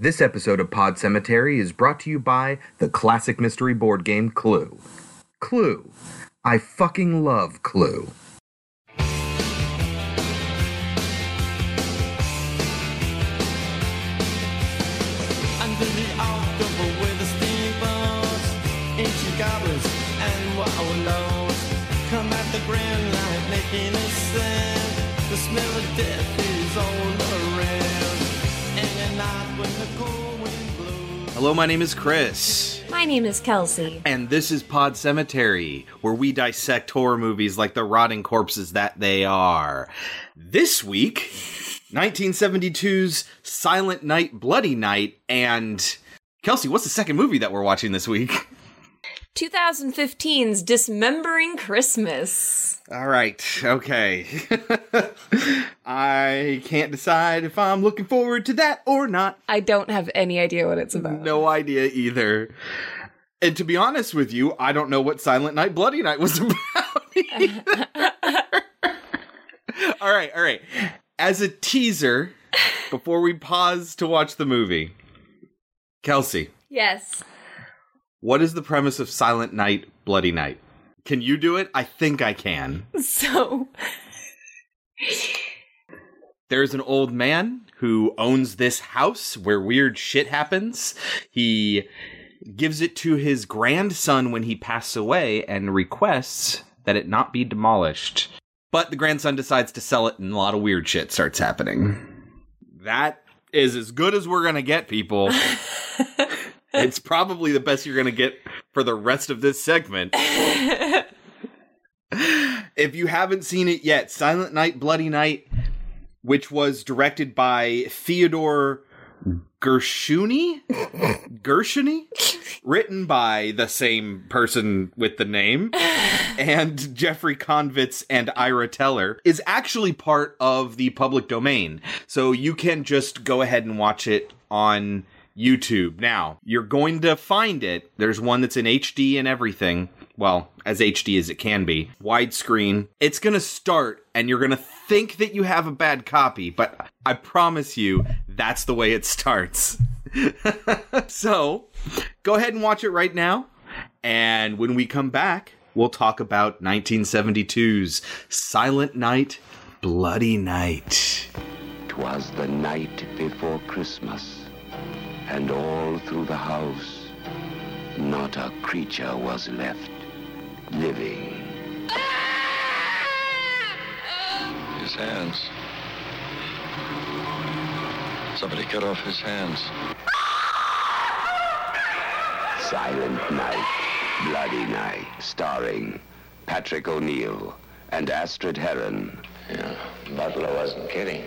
This episode of Pod Cemetery is brought to you by the classic mystery board game Clue. Clue. I fucking love Clue. Hello, my name is Chris, My name is Kelsey. and this is Pod Cemetery, where we dissect horror movies like the rotting corpses that they are. This week, 1972's Silent Night, Bloody Night, and Kelsey, what's the second movie that we're watching this week? 2015's Dismembering Christmas. All right, okay. I can't decide if I'm looking forward to that or not. I don't have any idea what it's about. No idea either. And to be honest with you, I don't know what Silent Night Bloody Night was about. all right, all right. As a teaser, before we pause to watch the movie, Kelsey, Yes. What is the premise of Silent Night Bloody Night? Can you do it? I think I can. So, There's an old man who owns this house where weird shit happens. He gives it to his grandson when he passes away and requests that it not be demolished. But the grandson decides to sell it and a lot of weird shit starts happening. That is as good as we're going to get, people. it's probably the best you're going to get for the rest of this segment. if you haven't seen it yet, Silent Night, Bloody Night, which was directed by Theodore Gershuny, Gershuny, written by the same person with the name, and Jeffrey Konvitz and Ira Teller, is actually part of the public domain. So you can just go ahead and watch it on YouTube. Now, you're going to find it. There's one that's in HD and everything. Well, as HD as it can be, widescreen. It's going to start, and you're going to think that you have a bad copy, but I promise you, that's the way it starts. so, go ahead and watch it right now. And when we come back, we'll talk about 1972's Silent Night, Bloody Night. Twas the night before Christmas, and all through the house, not a creature was left living. His hands. Somebody cut off his hands. Silent Night, Bloody Night, starring Patrick O'Neal and Astrid Heeren. Yeah, Butler wasn't kidding.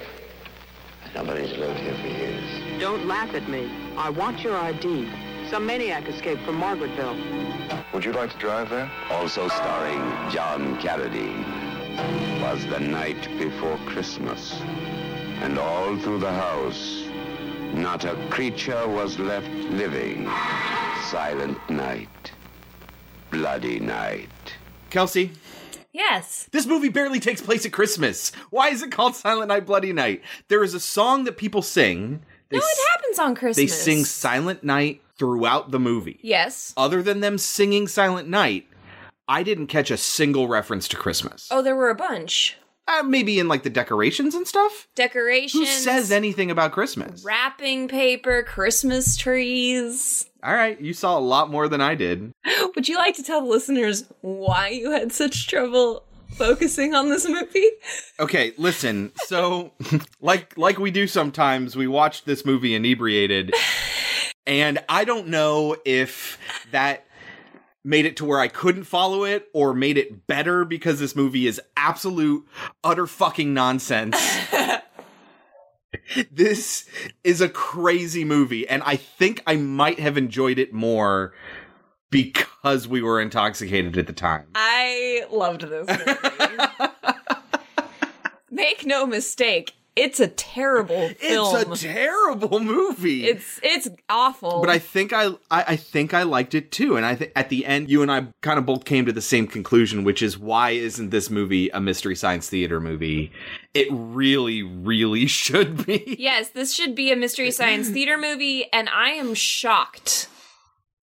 Nobody's lived here for years. Don't laugh at me. I want your ID. Some maniac escaped from Margaretville. Would you like to drive there? Also starring John Carradine. Was the night before Christmas, and all through the house, not a creature was left living. Silent Night, Bloody Night. Kelsey, yes. This movie barely takes place at Christmas. Why is it called Silent Night Bloody Night? There is a song that people sing. They, No, it happens on Christmas. they sing Silent Night throughout the movie. Yes. Other than them singing Silent Night, I didn't catch a single reference to Christmas. Oh, there were a bunch. Uh, maybe in like the decorations and stuff. Decorations. Who says anything about Christmas? Wrapping paper, Christmas trees. All right, you saw a lot more than I did. Would you like to tell the listeners why you had such trouble focusing on this movie? Okay, listen. So, like like we do sometimes, we watched this movie inebriated, and I don't know if that made it to where I couldn't follow it or made it better because this movie is absolute utter fucking nonsense. this is a crazy movie, and I think I might have enjoyed it more because we were intoxicated at the time. I loved this movie. Make no mistake, it's a terrible film. It's a terrible movie. it's it's awful. but I think I, I I think I liked it too, and I think at the end, you and I kind of both came to the same conclusion, which is why isn't this movie a mystery science theater movie? It really, really should be. Yes, this should be a mystery science theater movie, and I am shocked.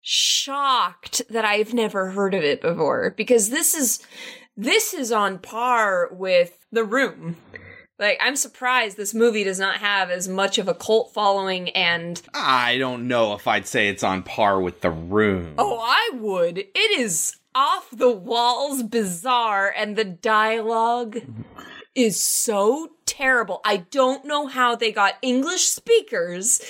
Shocked that I've never heard of it before because this is this is on par with The Room. Like I'm surprised this movie does not have as much of a cult following and I don't know if I'd say it's on par with The Room. oh, I would. It is off the walls bizarre and the dialogue is so terrible. I don't know how they got English speakers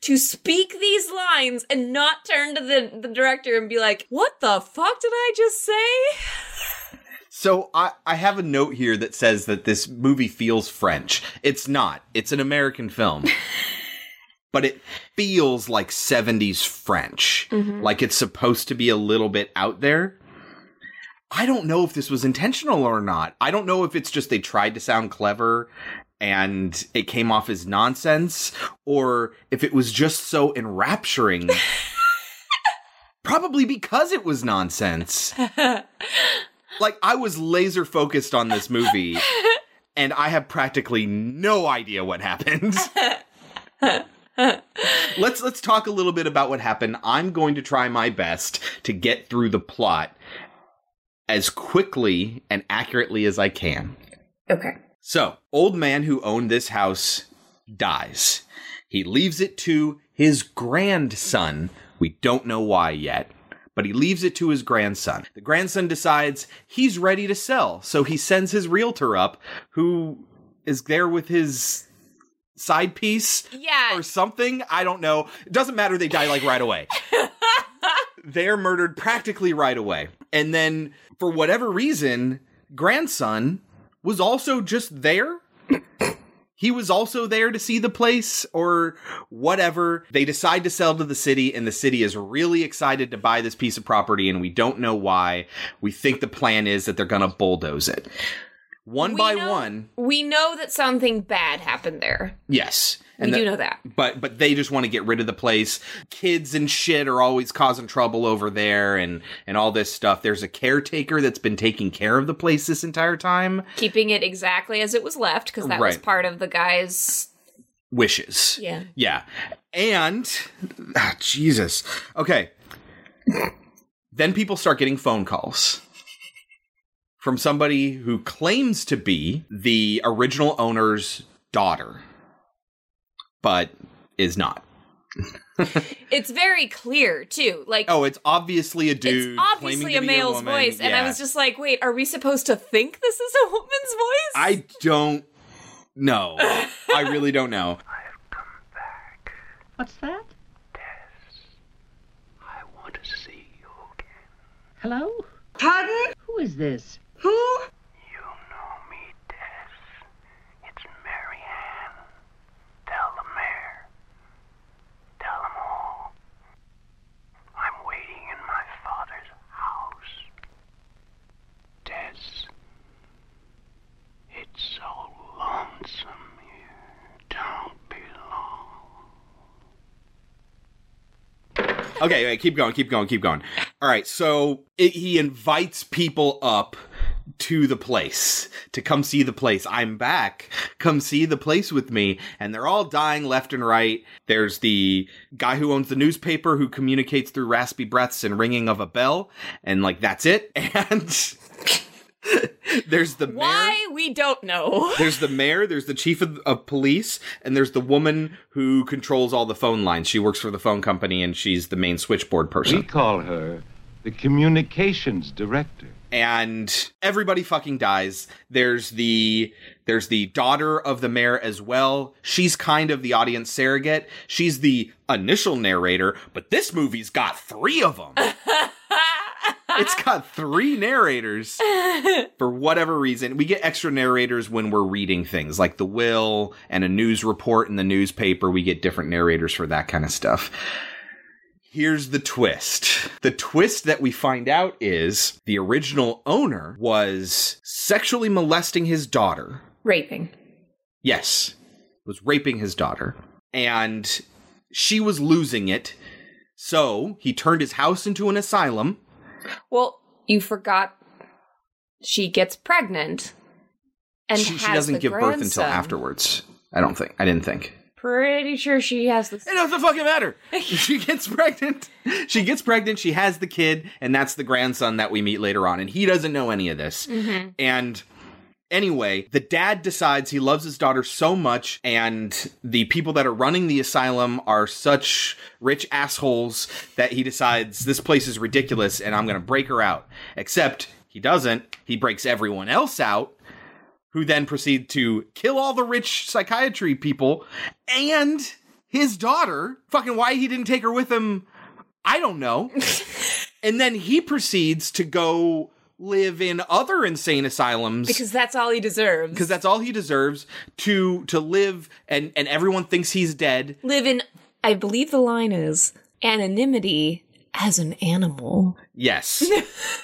to speak these lines and not turn to the, the director and be like, what the fuck did I just say? So I, I have a note here that says that this movie feels French. It's not. It's an American film. but it feels like 70s French. Mm-hmm. Like it's supposed to be a little bit out there. I don't know if this was intentional or not. I don't know if it's just they tried to sound clever and it came off as nonsense or if it was just so enrapturing. Probably because it was nonsense like I was laser focused on this movie and I have practically no idea what happened. let's let's talk a little bit about what happened. I'm going to try my best to get through the plot as quickly and accurately as I can. Okay. So, old man who owned this house dies. He leaves it to his grandson. We don't know why yet, but he leaves it to his grandson. The grandson decides he's ready to sell, so he sends his realtor up, who is there with his side piece Yeah. or something. I don't know. It doesn't matter. They die like right away. They're murdered practically right away. And then, for whatever reason, grandson was also just there. he was also there to see the place or whatever. They decide to sell to the city, and the city is really excited to buy this piece of property, and we don't know why. We think the plan is that they're going to bulldoze it. One We by know- one, We know that something bad happened there. yes. We do know that. But but they just want to get rid of the place. Kids and shit are always causing trouble over there and and all this stuff. There's a caretaker that's been taking care of the place this entire time. Keeping it exactly as it was left because that was part of the guy's. Wishes. Yeah. Yeah. And ah, Jesus. Okay. then people start getting phone calls from somebody who claims to be the original owner's daughter, but is not. It's very clear too. Like Oh, it's obviously a dude. it's obviously claiming a to be male's woman. voice, and I was just like, wait, are we supposed to think this is a woman's voice? I don't know. I really don't know. What's that? I want to see you again. Hello? Pardon? Who is this? Who? You know me, Tess. It's Marianne. Tell the mayor. Tell them all. I'm waiting in my father's house. Tess. It's so lonesome here. Don't be long. Okay, wait, keep going, keep going, keep going. All right, so it, he invites people up to the place to come see the place. I'm back. Come see the place with me. And they're all dying left and right. There's the guy who owns the newspaper who communicates through raspy breaths and ringing of a bell. And like, that's it. And there's the mayor. Why we don't know. There's the mayor, there's the chief of, of police, and there's the woman who controls all the phone lines. She works for the phone company and she's the main switchboard person. We call her the communications director. and everybody fucking dies. There's the there's the daughter of the mayor as well. She's kind of the audience surrogate. She's the initial narrator, but this movie's got 3 of them. it's got 3 narrators for whatever reason. We get extra narrators when we're reading things like the will and a news report in the newspaper. We get different narrators for that kind of stuff. Here's the twist. The twist that we find out is the original owner was sexually molesting his daughter. Raping. Yes. was raping his daughter, and she was losing it. So he turned his house into an asylum. Well, you forgot she gets pregnant and she, she doesn't give birth until afterwards. I don't think. I didn't think. Pretty sure she has the. It doesn't fucking matter. she gets pregnant. She gets pregnant. She has the kid, and that's the grandson that we meet later on. And he doesn't know any of this. Mhm. And anyway, the dad decides he loves his daughter so much, and the people that are running the asylum are such rich assholes that he decides this place is ridiculous and I'm going to break her out. Except he doesn't. He breaks everyone else out who then proceed to kill all the rich psychiatry people and his daughter. Fucking why he didn't take her with him, I don't know. and then he proceeds to go live in other insane asylums Because that's all he deserves. because that's all he deserves to to live and and everyone thinks he's dead. Live in, I believe the line is anonymity as an animal. Yes.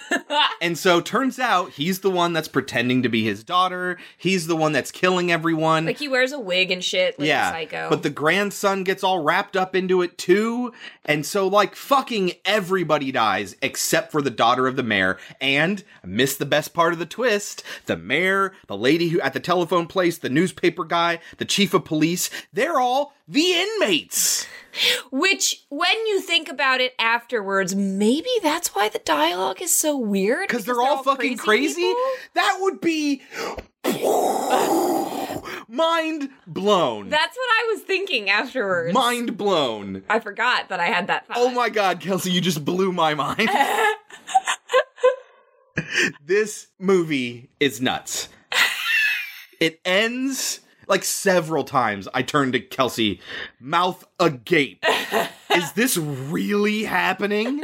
and so turns out he's the one that's pretending to be his daughter. He's the one that's killing everyone. Like he wears a wig and shit, like yeah, a psycho. but the grandson gets all wrapped up into it too, and so like fucking everybody dies except for the daughter of the mayor. And I missed the best part of the twist: the mayor, the lady who at the telephone place, the newspaper guy, the chief of police—they're all the inmates. Which, when you think about it afterwards, maybe that's why the dialogue is so weird. Because they're, all, fucking crazy. people? That would be mind blown. That's what I was thinking afterwards. mind blown. I forgot that I had that thought. Oh my god, Kelsey, you just blew my mind. this movie is nuts. It ends like several times. I turned to Kelsey, mouth agape. is this really happening?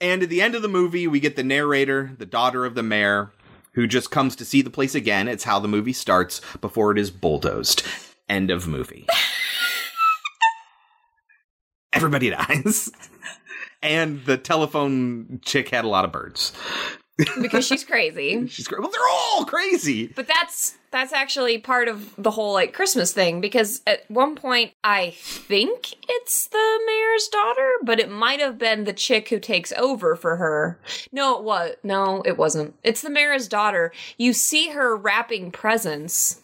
and at the end of the movie, we get the narrator, the daughter of the mayor, who just comes to see the place again. It's how the movie starts before it is bulldozed. End of movie. Everybody dies. and the telephone chick had a lot of birds. Because she's crazy. She's crazy. well, they're all crazy. But that's that's actually part of the whole like Christmas thing because at one point I think it's the mayor's daughter, but it might have been the chick who takes over for her. No, it was no, it wasn't. It's the mayor's daughter. You see her wrapping presents.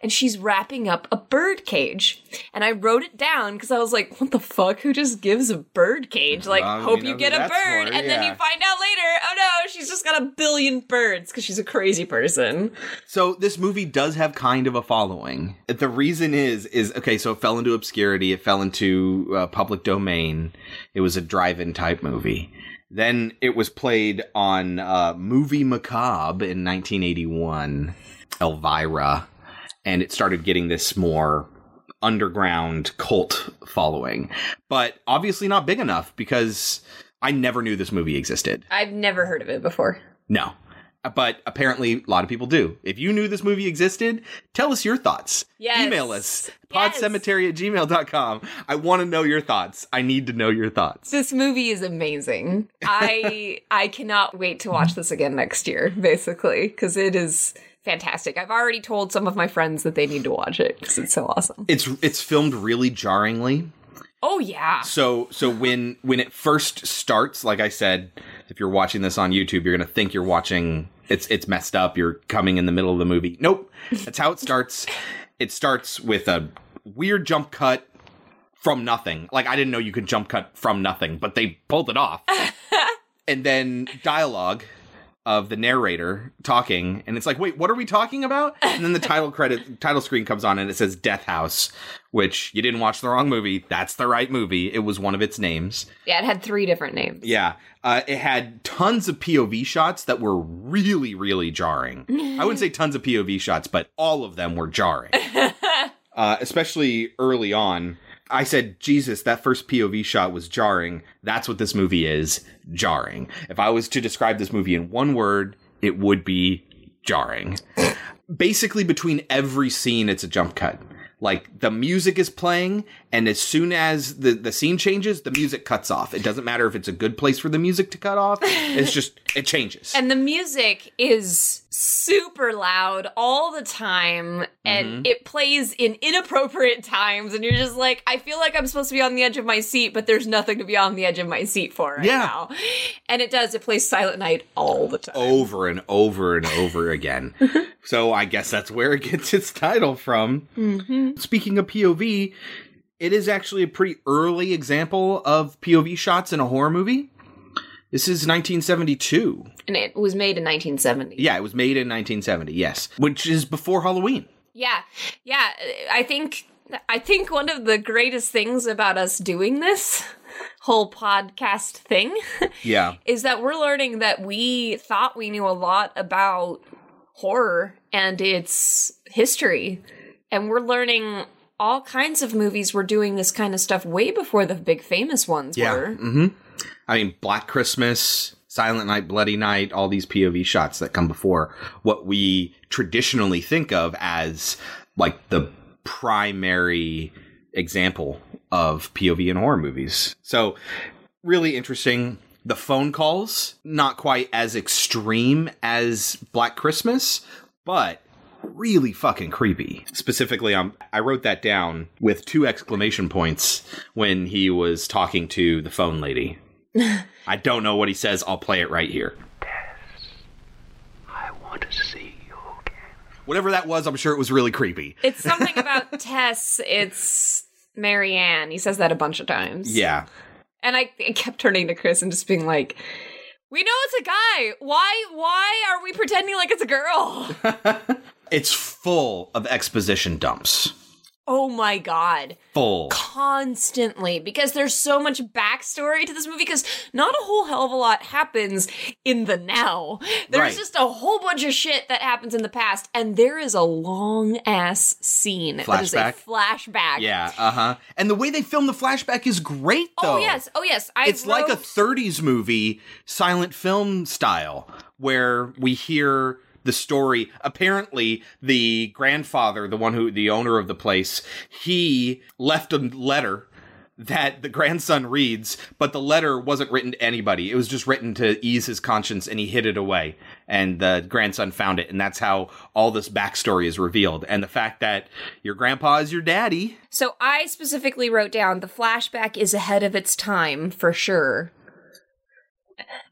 And she's wrapping up a bird cage. And I wrote it down because I was like, what the fuck? Who just gives a bird cage? Like, Well, hope you know get a bird. for, and then you find out later, oh no, she's just got a billion birds because she's a crazy person. So this movie does have kind of a following. The reason is is okay. So it fell into obscurity. It fell into uh, public domain. It was a drive-in type movie. Then it was played on uh, Movie Macabre in 1981, Elvira, and it started getting this more underground cult following. But obviously not big enough because I never knew this movie existed. I've never heard of it before. No. But apparently, a lot of people do. If you knew this movie existed, tell us your thoughts. Yes. Email us, Yes. podcemetery at gmail.com. I want to know your thoughts. I need to know your thoughts. This movie is amazing. I I cannot wait to watch this again next year, basically, because it is fantastic. I've already told some of my friends that they need to watch it because it's so awesome. It's it's filmed really jarringly. Oh yeah. So so when when it first starts, like I said, if you're watching this on YouTube, you're gonna think you're watching it's it's messed up. You're coming in the middle of the movie. Nope. That's how it starts. it starts with a weird jump cut from nothing. Like I didn't know you could jump cut from nothing, but they pulled it off. and then dialogue of the narrator talking, and it's like, wait, what are we talking about? And then the title credit title screen comes on and it says Death House, which you didn't watch the wrong movie. That's the right movie. It was one of its names. Yeah, it had three different names. Yeah. Uh, it had tons of POV shots that were really, really jarring. I wouldn't say tons of POV shots, but all of them were jarring. uh, especially early on. I said, Jesus, that first POV shot was jarring. That's what this movie is jarring. If I was to describe this movie in one word, it would be jarring. Basically, between every scene, it's a jump cut. Like the music is playing, and as soon as the, the scene changes, the music cuts off. It doesn't matter if it's a good place for the music to cut off. It's just it changes. And the music is super loud all the time and Mm-hmm. it plays in inappropriate times and you're just like I feel like I'm supposed to be on the edge of my seat but there's nothing to be on the edge of my seat for right Yeah. now. And it does it plays Silent Night all the time. over and over and over again. so I guess that's where it gets its title from. Speaking of POV, it is actually a pretty early example of POV shots in a horror movie. This is 1972. And it was made in 1970. Yeah, it was made in 1970. Yes, which is before Halloween. Yeah. Yeah, I think I think one of the greatest things about us doing this whole podcast thing Yeah. is that we're learning that we thought we knew a lot about horror and its history. And we're learning all kinds of movies were doing this kind of stuff way before the big famous ones Yeah. were. hmm I mean, Black Christmas, Silent Night, Bloody Night, all these POV shots that come before what we traditionally think of as like the primary example of POV in horror movies. So, really interesting. The phone calls, not quite as extreme as Black Christmas, but really fucking creepy. Specifically, um, I wrote that down with two exclamation points when he was talking to the phone lady. I don't know what he says. I'll play it right here. Tess, I want to see you again. Whatever that was, I'm sure it was really creepy. It's something about Tess, it's Marianne. He says that a bunch of times. Yeah. And I, I kept turning to Chris and just being like, we know it's a guy. Why why are we pretending like it's a girl? It's full of exposition dumps. oh my god. Full. Constantly. Because there's so much backstory to this movie, because not a whole hell of a lot happens in the now. There's Right. just a whole bunch of shit that happens in the past, and there is a long ass scene that is a Flashback? flashback. Yeah, uh huh. And the way they film the flashback is great, though. Oh yes, oh yes. I it's like a 30s movie silent film style where we hear the story. Apparently the grandfather the one who the owner of the place he left a letter that the grandson reads but the letter wasn't written to anybody. It was just written to ease his conscience and he hid it away. And the grandson found it and that's how all this backstory is revealed. And the fact that your grandpa is your daddy. So I specifically wrote down the flashback is ahead of its time for sure.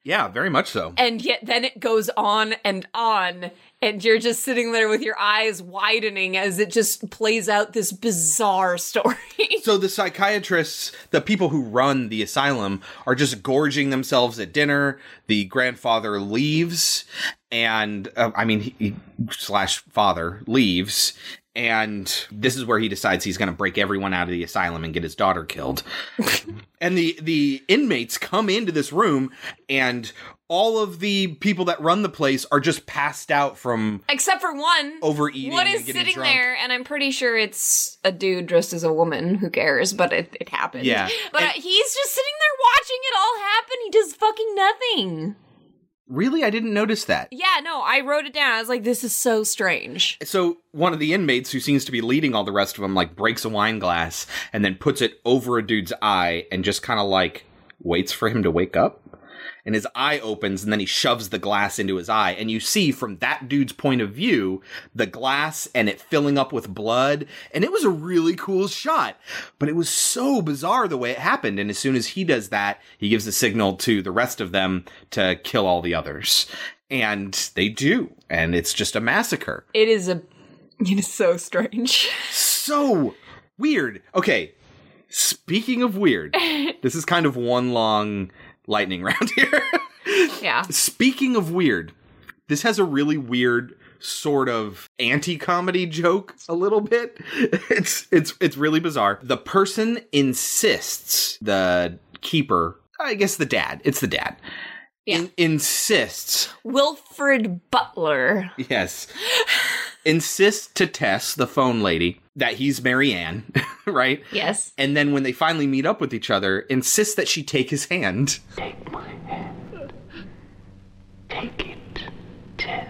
Yeah very much so And yet then it goes on and on and you're just sitting there with your eyes widening as it just plays out this bizarre story. So the psychiatrists, the people who run the asylum, are just gorging themselves at dinner. The grandfather leaves, and uh, I mean, he, he- slash father leaves, and this is where he decides he's going to break everyone out of the asylum and get his daughter killed. and the the inmates come into this room, and all of the people that run the place are just passed out from Except for one. overeating. One is sitting drunk. there, and I'm pretty sure it's a dude dressed as a woman. Who cares? But it, it happened. Yeah. But And- he's just sitting there watching it all happen. He does fucking nothing. Really, I didn't notice that. Yeah, no, I wrote it down. I was like, this is so strange. So one of the inmates who seems to be leading all the rest of them like breaks a wine glass and then puts it over a dude's eye and just kind of like waits for him to wake up. And his eye opens and then he shoves the glass into his eye and you see from that dude's point of view the glass and it filling up with blood and it was a really cool shot. But it was so bizarre the way it happened and as soon as he does that, he gives a signal to the rest of them to kill all the others. And they do. And it's just a massacre It is a. It is so strange. so weird. Okay, speaking of weird, this is kind of one long lightning round here. Yeah. speaking of weird, this has a really weird sort of anti-comedy joke a little bit. It's it's it's really bizarre. The person insists the keeper, I guess the dad, it's the dad. Yeah. in- insists Wilfred Butler. Yes. insists to Tess, the phone lady, that he's Marianne, right? Yes. And then when they finally meet up with each other, insists that she take his hand. Take my hand. Take it, Tess.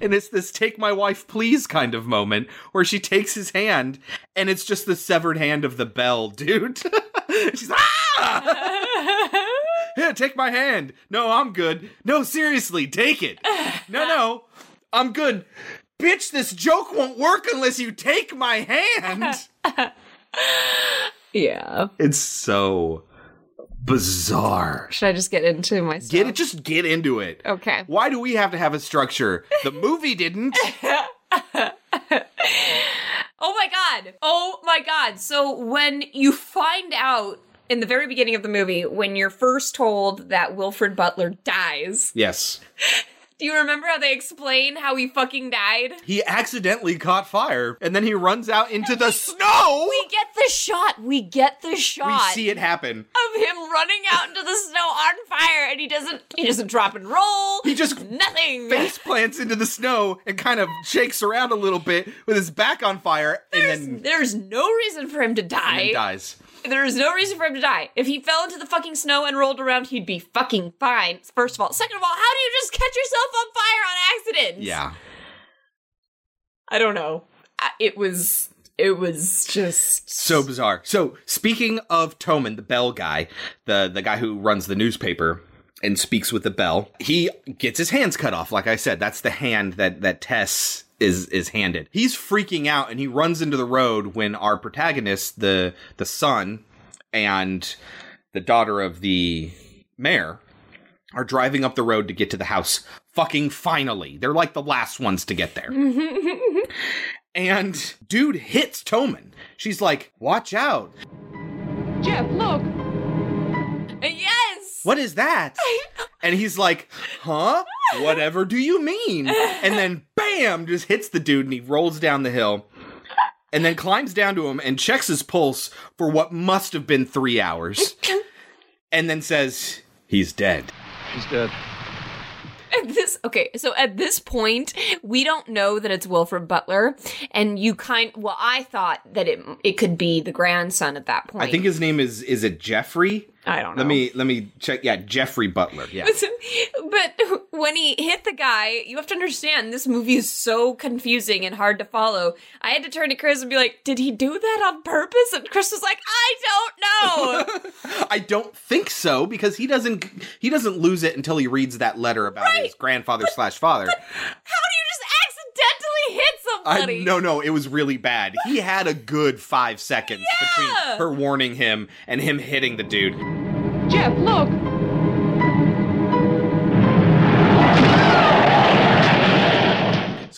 And it's this take my wife please kind of moment where she takes his hand and it's just the severed hand of the bell, dude. She's ah! Here, take my hand. No, I'm good. No, seriously, take it. No, no, I'm good. Bitch, this joke won't work unless you take my hand. Yeah. It's so bizarre. Should I just get into my stuff? Get it, just get into it. Okay. Why do we have to have a structure? The movie didn't. Oh my god. Oh my god. So when you find out in the very beginning of the movie, when you're first told that Wilfred Butler dies, Yes. do you remember how they explain how he fucking died? He accidentally caught fire and then he runs out into the snow. We get the shot. We get the shot. We see it happen. of him running out into the snow on fire, and he doesn't. He doesn't drop and roll. He just nothing. face plants into the snow and kind of shakes around a little bit with his back on fire and then, There's no reason for him to and die. then dies. There is no reason for him to die. If he fell into the fucking snow and rolled around, he'd be fucking fine. First of all. Second of all, how do you just catch yourself on fire on accident? Yeah. I don't know. It was. It was just. So bizarre. So speaking of Toman, the bell guy, the the guy who runs the newspaper and speaks with the bell, he gets his hands cut off. Like I said, that's the hand that that Tess is is handed. He's freaking out and he runs into the road when our protagonist, the the son and the daughter of the mayor are driving up the road to get to the house. Fucking finally. They're like the last ones to get there. and dude hits Toman. She's like, "Watch out." Jeff, look. Yes! What is that? And he's like, "Huh? Whatever do you mean?" And then bam, just hits the dude and he rolls down the hill. And then climbs down to him and checks his pulse for what must have been 3 hours. And then says, "He's dead." He's dead. At this okay, so at this point, we don't know that it's Wilfred Butler, and you kind well, I thought that it it could be the grandson at that point. I think his name is is it Jeffrey? I don't know. Let me let me check. Yeah, Jeffrey Butler. Yeah. but when he hit the guy, you have to understand this movie is so confusing and hard to follow. I had to turn to Chris and be like, "Did he do that on purpose?" And Chris was like, "I don't know." I don't think so because he doesn't he doesn't lose it until he reads that letter about his grandfather slash father. How do you just accidentally hit I somebody? no no it was really bad. He had a good five seconds between her warning him and him hitting the dude. Jeff, look.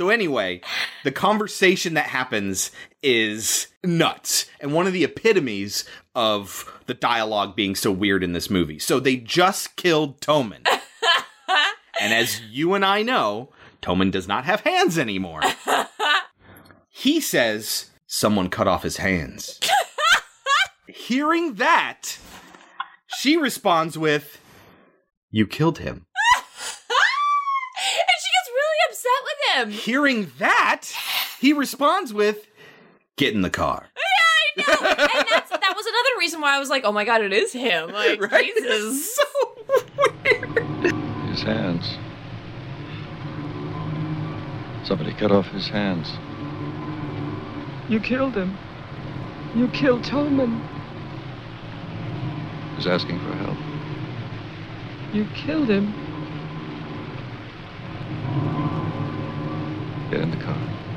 So anyway, the conversation that happens is nuts and one of the epitomes of the dialogue being so weird in this movie. So they just killed Toman. and as you and I know, Toman does not have hands anymore. he says someone cut off his hands. Hearing that, she responds with, You killed him. and she gets really upset with him. Hearing that, he responds with, Get in the car. Yeah, I know. and that's, that was another reason why I was like, "Oh my god, it is him!" Like Right? Jesus. So weird. His hands. Somebody cut off his hands. You killed him. You killed Tolman. He's asking for help. You killed him. Get in the car.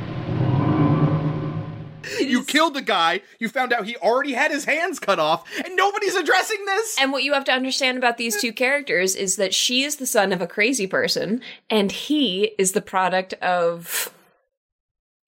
You killed the guy, you found out he already had his hands cut off, and nobody's addressing this? And what you have to understand about these two characters is that she is the son of a crazy person, and he is the product of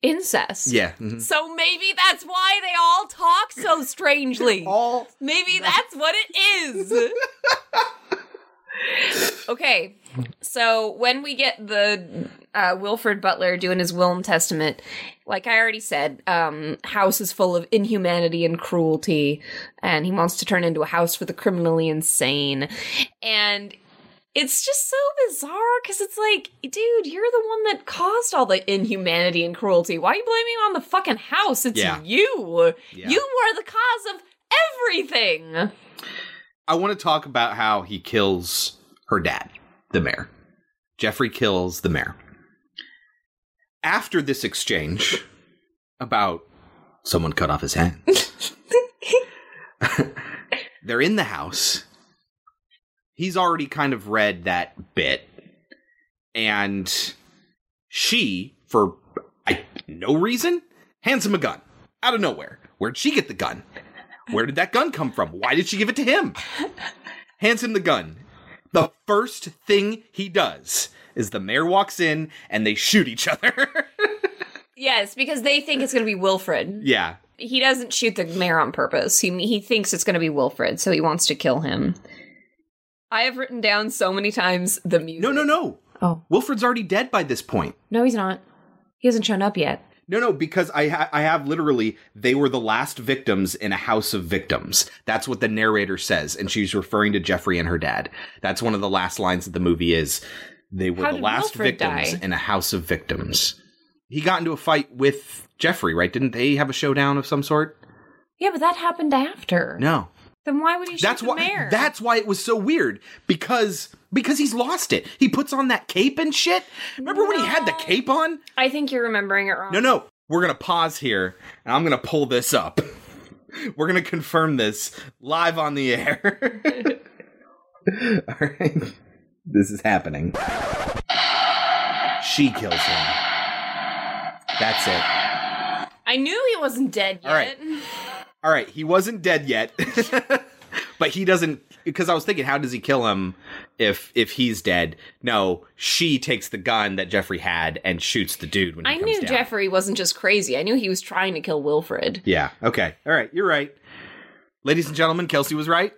incest. Yeah. mhm. So maybe that's why they all talk so strangely. All Maybe that's what it is. okay, so when we get the uh, Wilfred Butler doing his will and testament, like I already said, um, house is full of inhumanity and cruelty, and he wants to turn into a house for the criminally insane, and. It's just so bizarre because it's like, dude, you're the one that caused all the inhumanity and cruelty. Why are you blaming on the fucking house? It's Yeah. you. Yeah. You were the cause of everything. I want to talk about how he kills her dad, the mayor. Jeffrey kills the mayor. after this exchange about someone cut off his hand, they're in the house. He's already kind of read that bit, and she, for I, no reason, hands him a gun out of nowhere. Where'd she get the gun? Where did that gun come from? Why did she give it to him? Hands him the gun. The first thing he does is the mayor walks in and they shoot each other. Yes, because they think it's going to be Wilfred. yeah. He doesn't shoot the mayor on purpose. He he thinks it's going to be Wilfred, so he wants to kill him. I have written down so many times the music. No, no, no. Oh. Wilfred's already dead by this point. No, he's not. He hasn't shown up yet. No, no, because I ha- I have literally they were the last victims in a house of victims. That's what the narrator says, and she's referring to Jeffrey and her dad. That's one of the last lines of the movie is they were How the last Wilfred victims die? in a house of victims. He got into a fight with Jeffrey, right? Didn't they have a showdown of some sort? Yeah, but that happened after. No. Then why would he shoot That's the why mayor? that's why it was so weird because because he's lost it. He puts on that cape and shit. Remember when he had the cape on? I think you're remembering it wrong. No, no. We're going to pause here and I'm going to pull this up. We're going to confirm this live on the air. All right. This is happening. She kills him. That's it. I knew he wasn't dead yet. All right. All right, he wasn't dead yet. but he doesn't because I was thinking how does he kill him if if he's dead? No, she takes the gun that Jeffrey had and shoots the dude when he I knew down. Jeffrey wasn't just crazy. I knew he was trying to kill Wilfred. Yeah. Okay. All right. You're right. Ladies and gentlemen, Kelsey was right.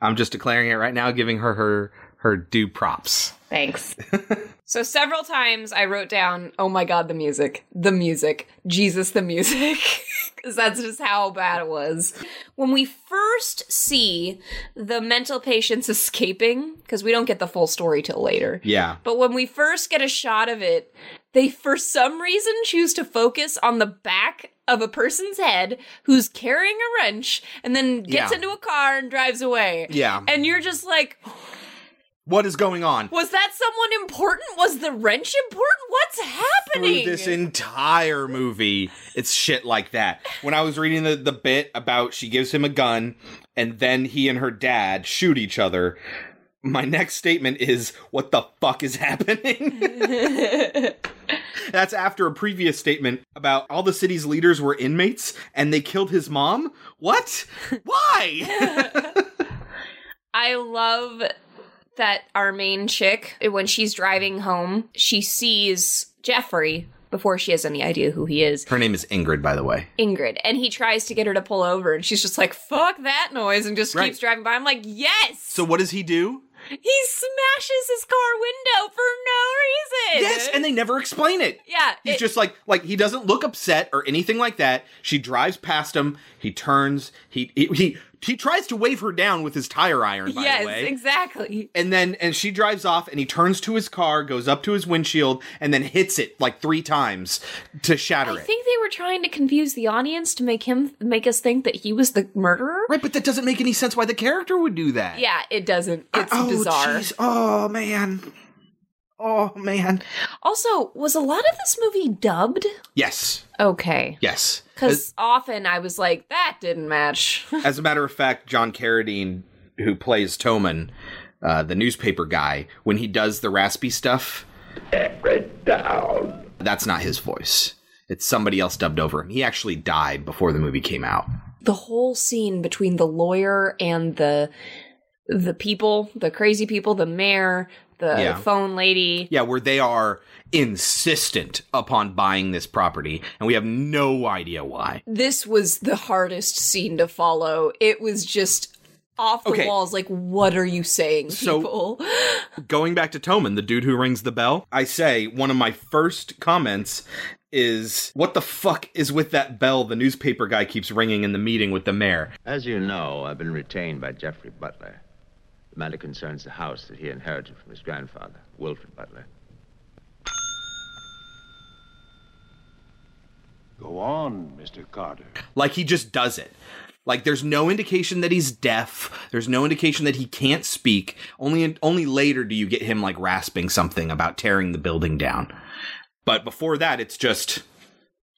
I'm just declaring it right now, giving her her her due props. Thanks. so several times I wrote down, "Oh my god, the music, the music, Jesus, the music," because that's just how bad it was. When we first see the mental patients escaping, because we don't get the full story till later. Yeah. But when we first get a shot of it, they for some reason choose to focus on the back of a person's head who's carrying a wrench and then gets Yeah. into a car and drives away. Yeah. And you're just like, What is going on? was that someone important? Was the wrench important? What's happening? Through this entire movie, it's shit like that. When I was reading the, the bit about she gives him a gun and then he and her dad shoot each other, my next statement is, What the fuck is happening? That's after a previous statement about all the city's leaders were inmates and they killed his mom? What? Why? I love that our main chick, when she's driving home, she sees Jeffrey before she has any idea who he is. her name is Ingrid, by the way. Ingrid, and he tries to get her to pull over, and she's just like, fuck that noise, and just Right. keeps driving by. I'm like, yes! So what does he do? he smashes his car window for no reason! Yes, and they never explain it. Yeah, He's it- just like like he doesn't look upset or anything like that. She drives past him. He turns. He he he, he tries to wave her down with his tire iron. By yes, the way, exactly. and then and she drives off, and he turns to his car, goes up to his windshield, and then hits it like three times to shatter I it. think they were trying to confuse the audience to make him make us think that he was the murderer. right, but that doesn't make any sense. Why the character would do that? Yeah, it doesn't. Uh, it's oh, bizarre. jeez. Oh man. Oh man. Also, was a lot of this movie dubbed? Yes. Okay. Yes. Because often I was like, that didn't match. As a matter of fact, John Carradine, who plays Toman, uh, the newspaper guy, when he does the raspy stuff, that's not his voice. It's somebody else dubbed over him. He actually died before the movie came out. the whole scene between the lawyer and the the people, the crazy people, the mayor, the Yeah. phone lady. Yeah, where they are insistent upon buying this property, and we have no idea why. This was the hardest scene to follow. It was just off the Okay. walls. Like, what are you saying, So- people? Going back to Toman, the dude who rings the bell, I say one of my first comments is, What the fuck is with that bell the newspaper guy keeps ringing in the meeting with the mayor? As you know, I've been retained by Jeffrey Butler. The matter concerns the house that he inherited from his grandfather, Wilfred Butler. Go on, Mr. Carter. Like he just does it. Like there's no indication that he's deaf. There's no indication that he can't speak. Only only later do you get him like rasping something about tearing the building down. But before that, it's just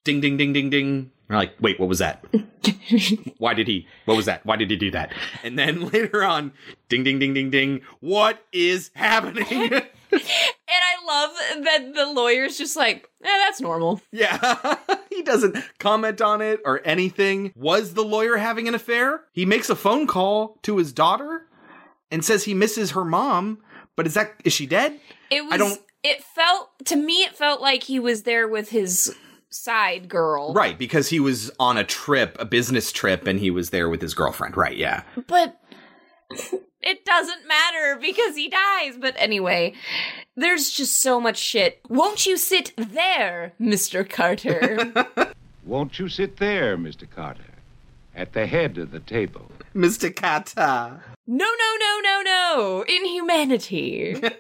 ding, ding, ding, ding, ding. We're like, wait, what was that? Why did he? What was that? Why did he do that? And then later on, ding, ding, ding, ding, ding. What is happening? And I love that the lawyer's just like, eh, that's normal. yeah, he doesn't comment on it or anything. Was the lawyer having an affair? He makes a phone call to his daughter and says he misses her mom. But is that is she dead? It was. I don't- It felt to me. It felt like he was there with his side girl. Right, because he was on a trip, a business trip, and he was there with his girlfriend. Right, yeah. But it doesn't matter because he dies. But anyway, there's just so much shit. Won't you sit there, Mr. Carter? Won't you sit there, Mr. Carter, at the head of the table? Mr. Kata. no, no, no, no, no. Inhumanity.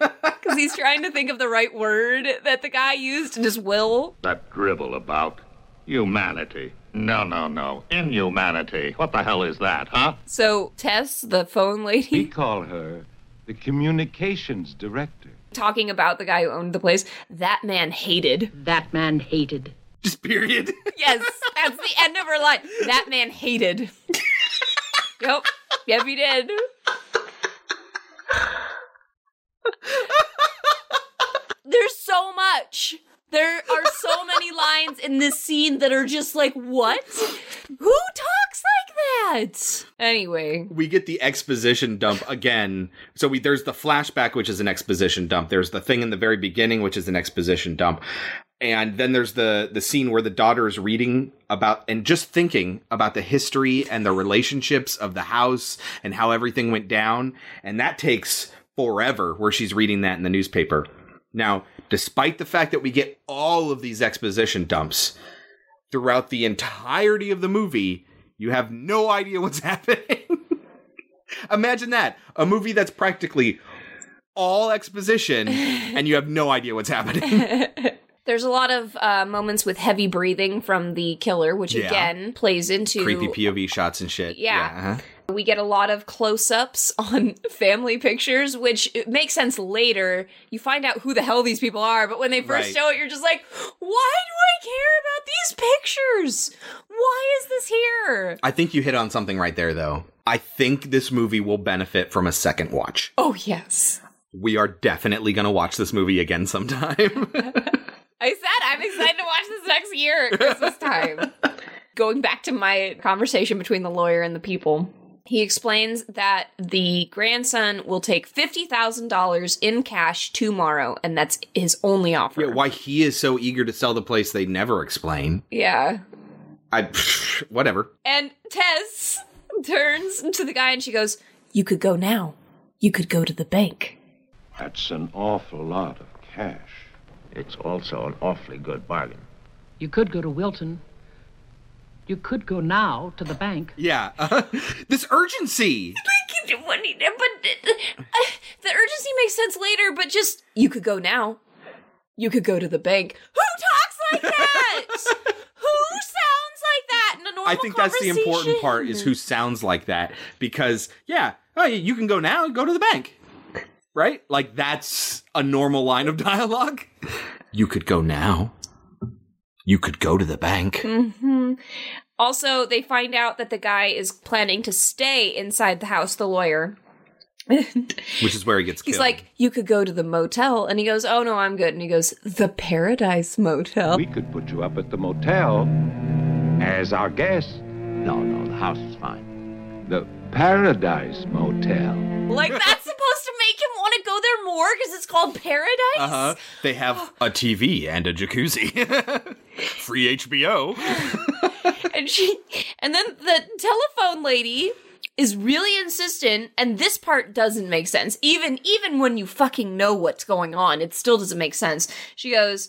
Because he's trying to think of the right word that the guy used and just will. That dribble about humanity. No, no, no. Inhumanity. What the hell is that, huh? So Tess, the phone lady. We call her the communications director. talking about the guy who owned the place, that man hated. That man hated. Just period. Yes, that's the end of her line. That man hated. yep. Yep, he did. There's so much. There are so many lines in this scene that are just like, what? Who talks like that? Anyway, we get the exposition dump again. So we there's the flashback, which is an exposition dump. There's the thing in the very beginning, which is an exposition dump. And then there's the the scene where the daughter is reading about and just thinking about the history and the relationships of the house and how everything went down. And that takes forever where she's reading that in the newspaper. Now, despite the fact that we get all of these exposition dumps throughout the entirety of the movie, you have no idea what's happening. Imagine that. A movie that's practically all exposition and you have no idea what's happening. there's a lot of uh, moments with heavy breathing from the killer, which Yeah. again plays into Creepy POV shots and shit. Yeah. uh-huh. We get a lot of close ups on family pictures, which makes sense later. You find out who the hell these people are, but when they first Right. show it, you're just like, why do I care about these pictures? Why is this here? I think you hit on something right there, though. I think this movie will benefit from a second watch. Oh, yes. We are definitely going to watch this movie again sometime. I said I'm excited to watch this next year at Christmas time. Going back to my conversation between the lawyer and the people, he explains that the grandson will take $50,000 in cash tomorrow, and that's his only offer. yeah, why he is so eager to sell the place, they never explain. Yeah. I, whatever. And Tess turns to the guy and she goes, You could go now. You could go to the bank. That's an awful lot of cash. It's also an awfully good bargain. You could go to Wilton. You could go now to the bank. Yeah. this urgency. But uh, the urgency makes sense later, but just, you could go now. You could go to the bank. Who talks like that? Who sounds like that in a normal I think that's the important part is who sounds like that because yeah, oh, you can go now, go to the bank. Right? Like that's a normal line of dialogue. You could go now. You could go to the bank. hmm Also, they find out that the guy is planning to stay inside the house, the lawyer. Which is where he gets killed. He's like, You could go to the motel. And he goes, Oh, no, I'm good. And he goes, The Paradise Motel. We could put you up at the motel as our guest. No, no, the house is fine. The Paradise Motel. like, that's supposed to make him want to go there more because it's called Paradise? Uh-huh. They have a TV and a jacuzzi. Free HBO. and she and then the telephone lady is really insistent and this part doesn't make sense even even when you fucking know what's going on it still doesn't make sense she goes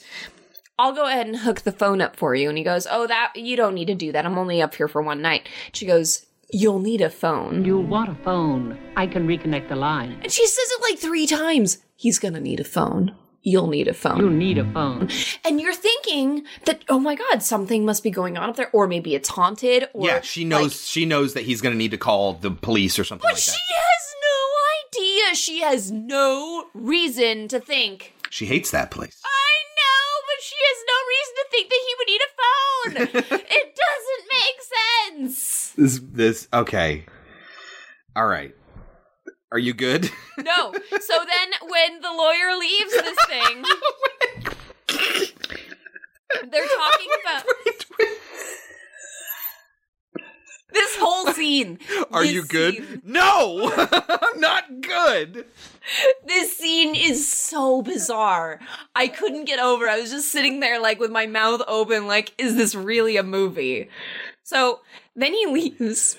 I'll go ahead and hook the phone up for you. And he goes, Oh, that, you don't need to do that. I'm only up here for one night. She goes, You'll need a phone. You'll want a phone. I can reconnect the line. And she says it like three times. He's gonna need a phone. You'll need a phone. You'll need a phone. And you're thinking that, oh my god, something must be going on up there, or maybe it's haunted, or yeah, she knows she knows that he's gonna need to call the police or something But like she that. has no idea. She has no reason to think. She hates that place. I know, reason to think that he would need a phone? it doesn't make sense. This this okay. All right. Are you good? No. So then when the lawyer leaves this thing, they're talking about this whole scene. Are this you good? scene- No. I'm not good. This so bizarre. I couldn't get over. I was just sitting there like with my mouth open like is this really a movie? So then he leaves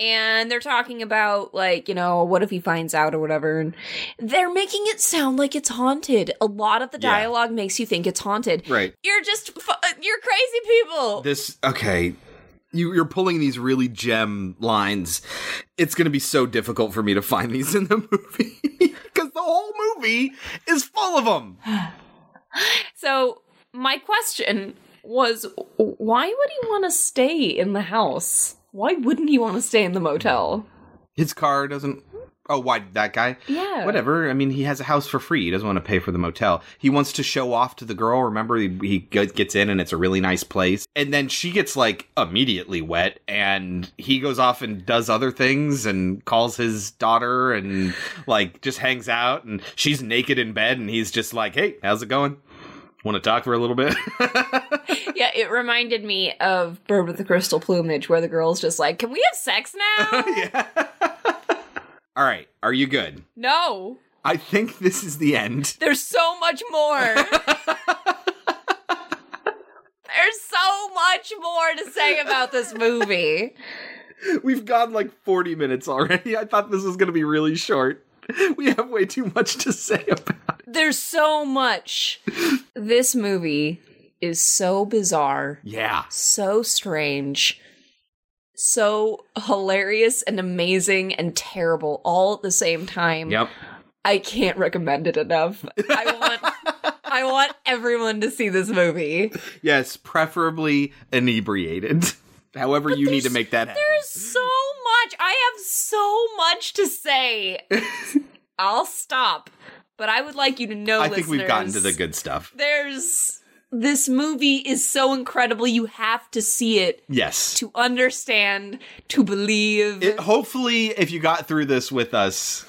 and they're talking about like, you know, what if he finds out or whatever and they're making it sound like it's haunted. A lot of the Yeah. dialogue makes you think it's haunted. Right. You're just you're crazy people. This okay. You, you're pulling these really gem lines. It's going to be so difficult for me to find these in the movie because the whole movie is full of them. So my question was why would he want to stay in the house? Why wouldn't he want to stay in the motel? His car doesn't. Oh, why that guy? Yeah. Whatever. I mean, he has a house for free. He doesn't want to pay for the motel. He wants to show off to the girl. Remember, he, he gets in and it's a really nice place. And then she gets like immediately wet and he goes off and does other things and calls his daughter and like just hangs out and she's naked in bed and he's just like, hey, how's it going? Want to talk for a little bit? yeah, it reminded me of Bird with the Crystal Plumage, where the girl's just like, "Can we have sex now?" All right. Are you good? No, I think this is the end. there's so much more. there's so much more to say about this movie. We've gone like 40 minutes already. I thought this was going to be really short. We have way too much to say about it. There's so much. This movie is so bizarre, Yeah. so strange, so hilarious and amazing and terrible all at the same time. Yep. I can't recommend it enough. I want I want everyone to see this movie. Yes, preferably inebriated. However, you need to make that happen. There's so much. I have so much to say. I'll stop. But I would like you to know I think we've gotten to the good stuff. There's this movie is so incredible you have to see it Yes. to understand, to believe. It, hopefully, if you got through this with us,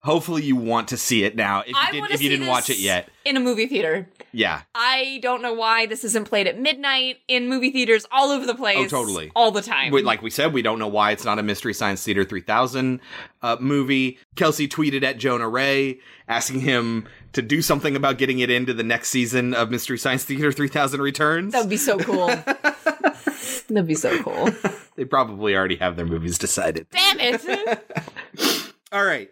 hopefully you want to see it now. If you, did, if you didn't watch it yet, in a movie theater. yeah. I don't know why this isn't played at midnight in movie theaters all over the place. Oh, totally. All the time. We- like we said, we don't know why it's not a Mystery Science Theater 3000 uh, movie. Kelsey tweeted at Jonah Ray asking him to do something about getting it into the next season of Mystery Science Theater 3000 Returns. that would be so cool. That'd be so cool. They probably already have their movies decided. Damn it. All right.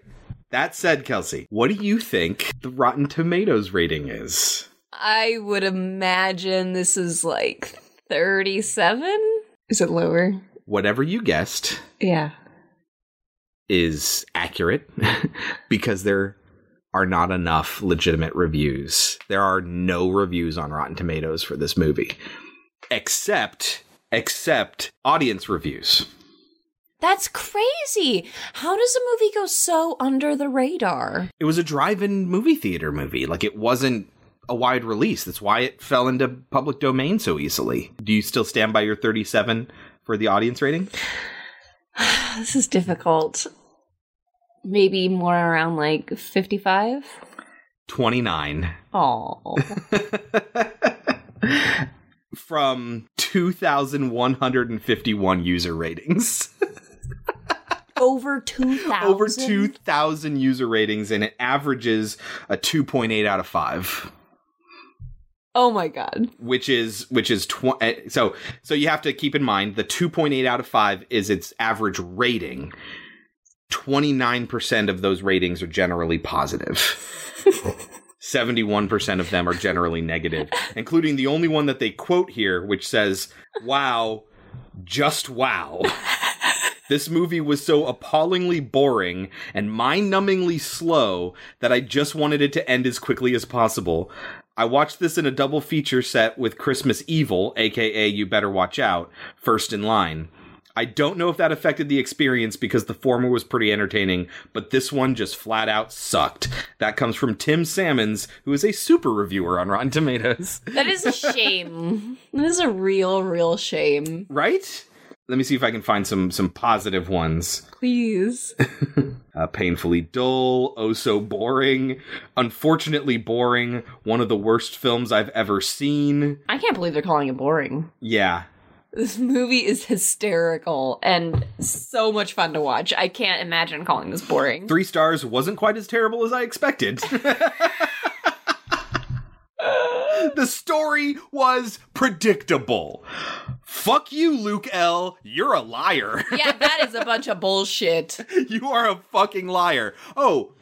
That said, Kelsey, what do you think the Rotten Tomatoes rating is? I would imagine this is like 37? Is it lower? Whatever you guessed Yeah. is accurate because there are not enough legitimate reviews. There are no reviews on Rotten Tomatoes for this movie. Except except audience reviews. That's crazy. How does a movie go so under the radar? It was a drive-in movie theater movie. Like it wasn't a wide release. That's why it fell into public domain so easily. Do you still stand by your 37 for the audience rating? This is difficult. Maybe more around like 55? 29 Oh. from 2,151 user ratings. Over 2,000? Over 2,000 user ratings, and it averages a 2.8 out of 5. Oh my god. Which is which is tw- eh, so so you have to keep in mind the 2.8 out of 5 is its average rating. 29% of those ratings are generally positive. 71% of them are generally negative, including the only one that they quote here, which says, Wow, just wow. This movie was so appallingly boring and mind numbingly slow that I just wanted it to end as quickly as possible. I watched this in a double feature set with Christmas Evil, aka You Better Watch Out, first in line. I don't know if that affected the experience because the former was pretty entertaining, but this one just flat out sucked. That comes from Tim Salmons, who is a super reviewer on Rotten Tomatoes. That is a shame. that is a real, real shame. Right? Let me see if I can find some some positive ones. Please. Uh, painfully dull, oh so boring, unfortunately boring, one of the worst films I've ever seen. I can't believe they're calling it boring. Yeah. This movie is hysterical and so much fun to watch. I can't imagine calling this boring. Three stars wasn't quite as terrible as I expected. the story was predictable. Fuck you, Luke L. You're a liar. yeah, that is a bunch of bullshit. you are a fucking liar. Oh,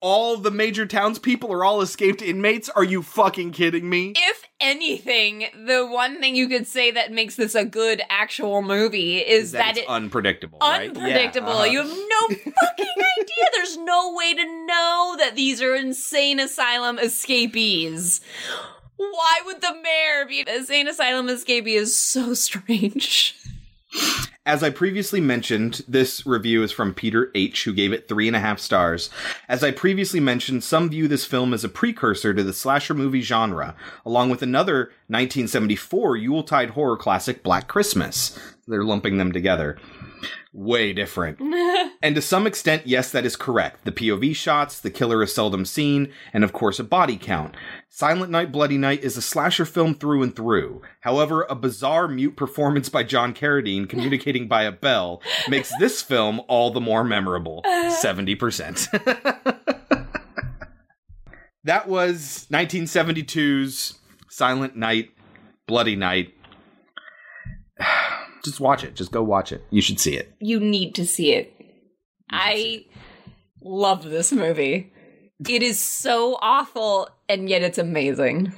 all the major townspeople are all escaped inmates? Are you fucking kidding me? If anything, the one thing you could say that makes this a good actual movie is that, that, it's it unpredictable. right? unpredictable. Yeah, uh-huh. You have no fucking idea. There's no way to know that these are insane asylum escapees. Why would the mayor be an insane asylum escapee is so strange. As I previously mentioned, this review is from Peter H., who gave it three and a half stars. As I previously mentioned, some view this film as a precursor to the slasher movie genre, along with another 1974 Yuletide horror classic, Black Christmas. They're lumping them together. Way different. and to some extent, yes, that is correct. The POV shots, the killer is seldom seen, and of course, a body count. Silent Night, Bloody Night is a slasher film through and through. However, a bizarre mute performance by John Carradine communicating by a bell makes this film all the more memorable. 70%. that was 1972's Silent Night, Bloody Night. Just watch it. Just go watch it. You should see it. You need to see it. I love this movie. It is so awful, and yet it's amazing.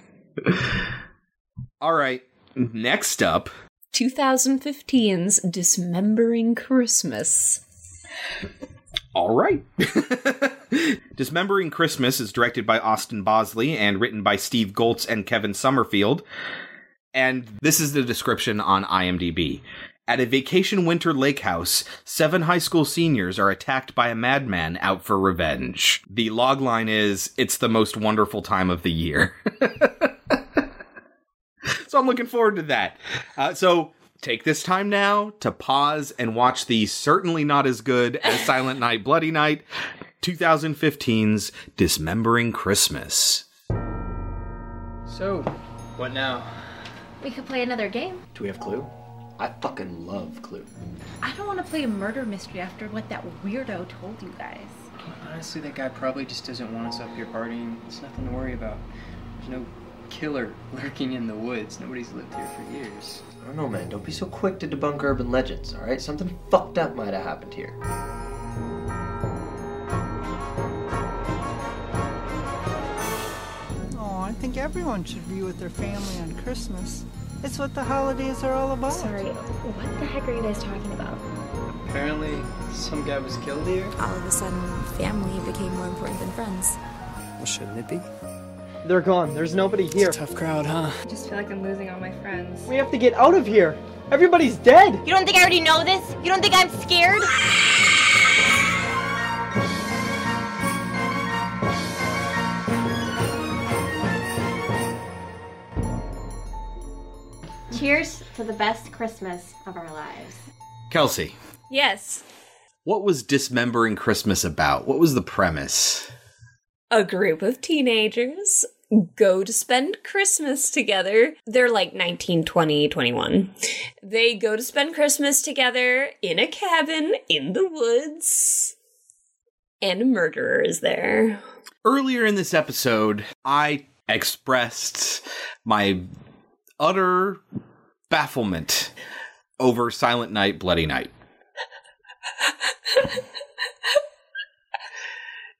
All right. Next up, 2015's Dismembering Christmas. All right. Dismembering Christmas is directed by Austin Bosley and written by Steve Goltz and Kevin Summerfield. And this is the description on IMDb. At a vacation winter lake house, seven high school seniors are attacked by a madman out for revenge. The logline is, It's the most wonderful time of the year. so I'm looking forward to that. Uh, so take this time now to pause and watch the certainly not as good as Silent Night, Bloody Night 2015's Dismembering Christmas. So, what now? We could play another game. Do we have Clue? I fucking love Clue. I don't want to play a murder mystery after what that weirdo told you guys. Honestly, that guy probably just doesn't want us up here partying. It's nothing to worry about. There's no killer lurking in the woods. Nobody's lived here for years. I don't know, man. Don't be so quick to debunk urban legends, alright? Something fucked up might have happened here. I think everyone should be with their family on Christmas. It's what the holidays are all about. Sorry, what the heck are you guys talking about? Apparently, some guy was killed here. All of a sudden, family became more important than friends. Well, shouldn't it be? They're gone. There's nobody here. tough crowd, huh? I just feel like I'm losing all my friends. We have to get out of here. Everybody's dead. You don't think I already know this? You don't think I'm scared? Cheers to the best Christmas of our lives. Kelsey, Yes, what was Dismembering Christmas about? What was the premise? a group of teenagers go to spend Christmas together. They're like 19, 20, 21. They go to spend Christmas together in a cabin in the woods, and a murderer is there. Earlier in this episode, I expressed my utter bafflement over Silent Night, Bloody Night.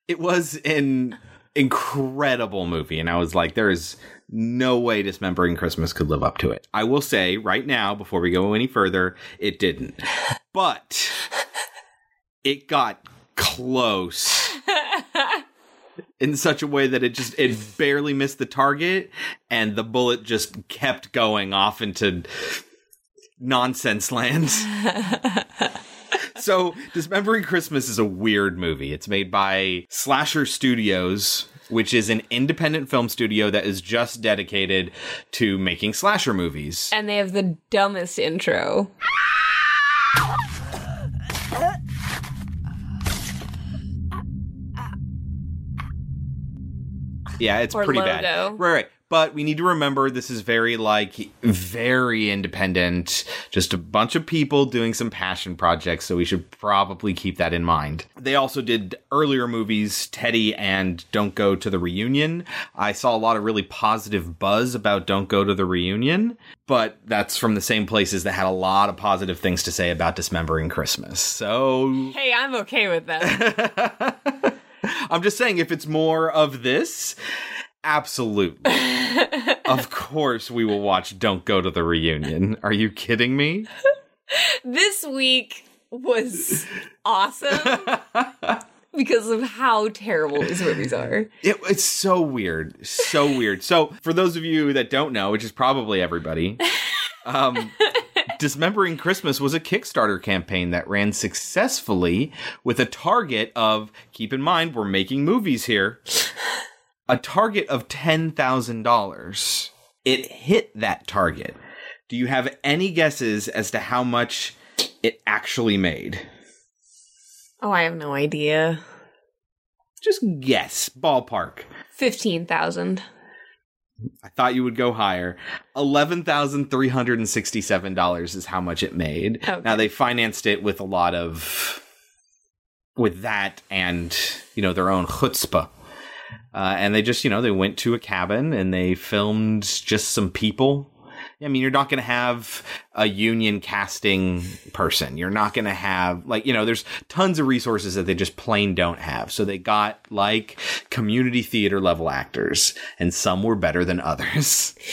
it was an incredible movie, and I was like, there is no way Dismembering Christmas could live up to it. I will say right now, before we go any further, it didn't. But it got close in such a way that it just it barely missed the target and the bullet just kept going off into nonsense land. so, Dismembering Christmas is a weird movie. It's made by Slasher Studios, which is an independent film studio that is just dedicated to making slasher movies. And they have the dumbest intro. Yeah, it's pretty logo. bad. Right, right. But we need to remember this is very like very independent, just a bunch of people doing some passion projects, so we should probably keep that in mind. They also did earlier movies, Teddy and Don't Go to the Reunion. I saw a lot of really positive buzz about Don't Go to the Reunion, but that's from the same places that had a lot of positive things to say about Dismembering Christmas. So Hey, I'm okay with that. I'm just saying, if it's more of this, absolutely. of course, we will watch Don't Go to the Reunion. Are you kidding me? this week was awesome because of how terrible these movies are. It, it's so weird. So weird. So, for those of you that don't know, which is probably everybody, um, Dismembering Christmas was a Kickstarter campaign that ran successfully with a target of, keep in mind, we're making movies here, a target of $10,000. It hit that target. Do you have any guesses as to how much it actually made? Oh, I have no idea. Just guess, ballpark. 15,000. I thought you would go higher. Eleven thousand three hundred and sixty-seven dollars is how much it made. Okay. Now they financed it with a lot of, with that and you know their own chutzpah, uh, and they just you know they went to a cabin and they filmed just some people. I mean, you're not going to have a union casting person. You're not going to have like you know, there's tons of resources that they just plain don't have. So they got like community theater level actors, and some were better than others.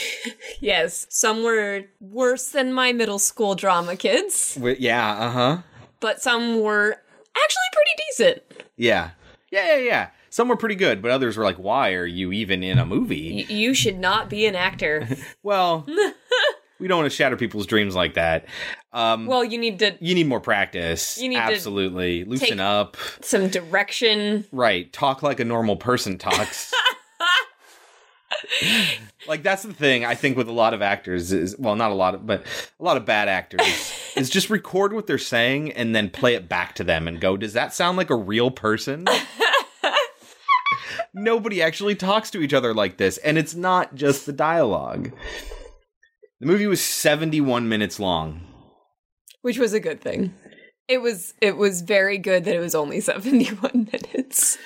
Yes, some were worse than my middle school drama kids, Wi- yeah, uh huh. but some were actually pretty decent. Yeah, yeah, yeah, yeah. Some were pretty good, but others were like, "Why are you even in a movie?" Y- you should not be an actor. well, we don't want to shatter people's dreams like that. Um, well, you need to you need more practice. You need to absolutely loosen up. some direction. Right, talk like a normal person talks. like that's the thing I think with a lot of actors is well not a lot of but a lot of bad actors is just record what they're saying and then play it back to them and go does that sound like a real person? Nobody actually talks to each other like this and it's not just the dialogue. The movie was 71 minutes long. which was a good thing. It was it was very good that it was only 71 minutes.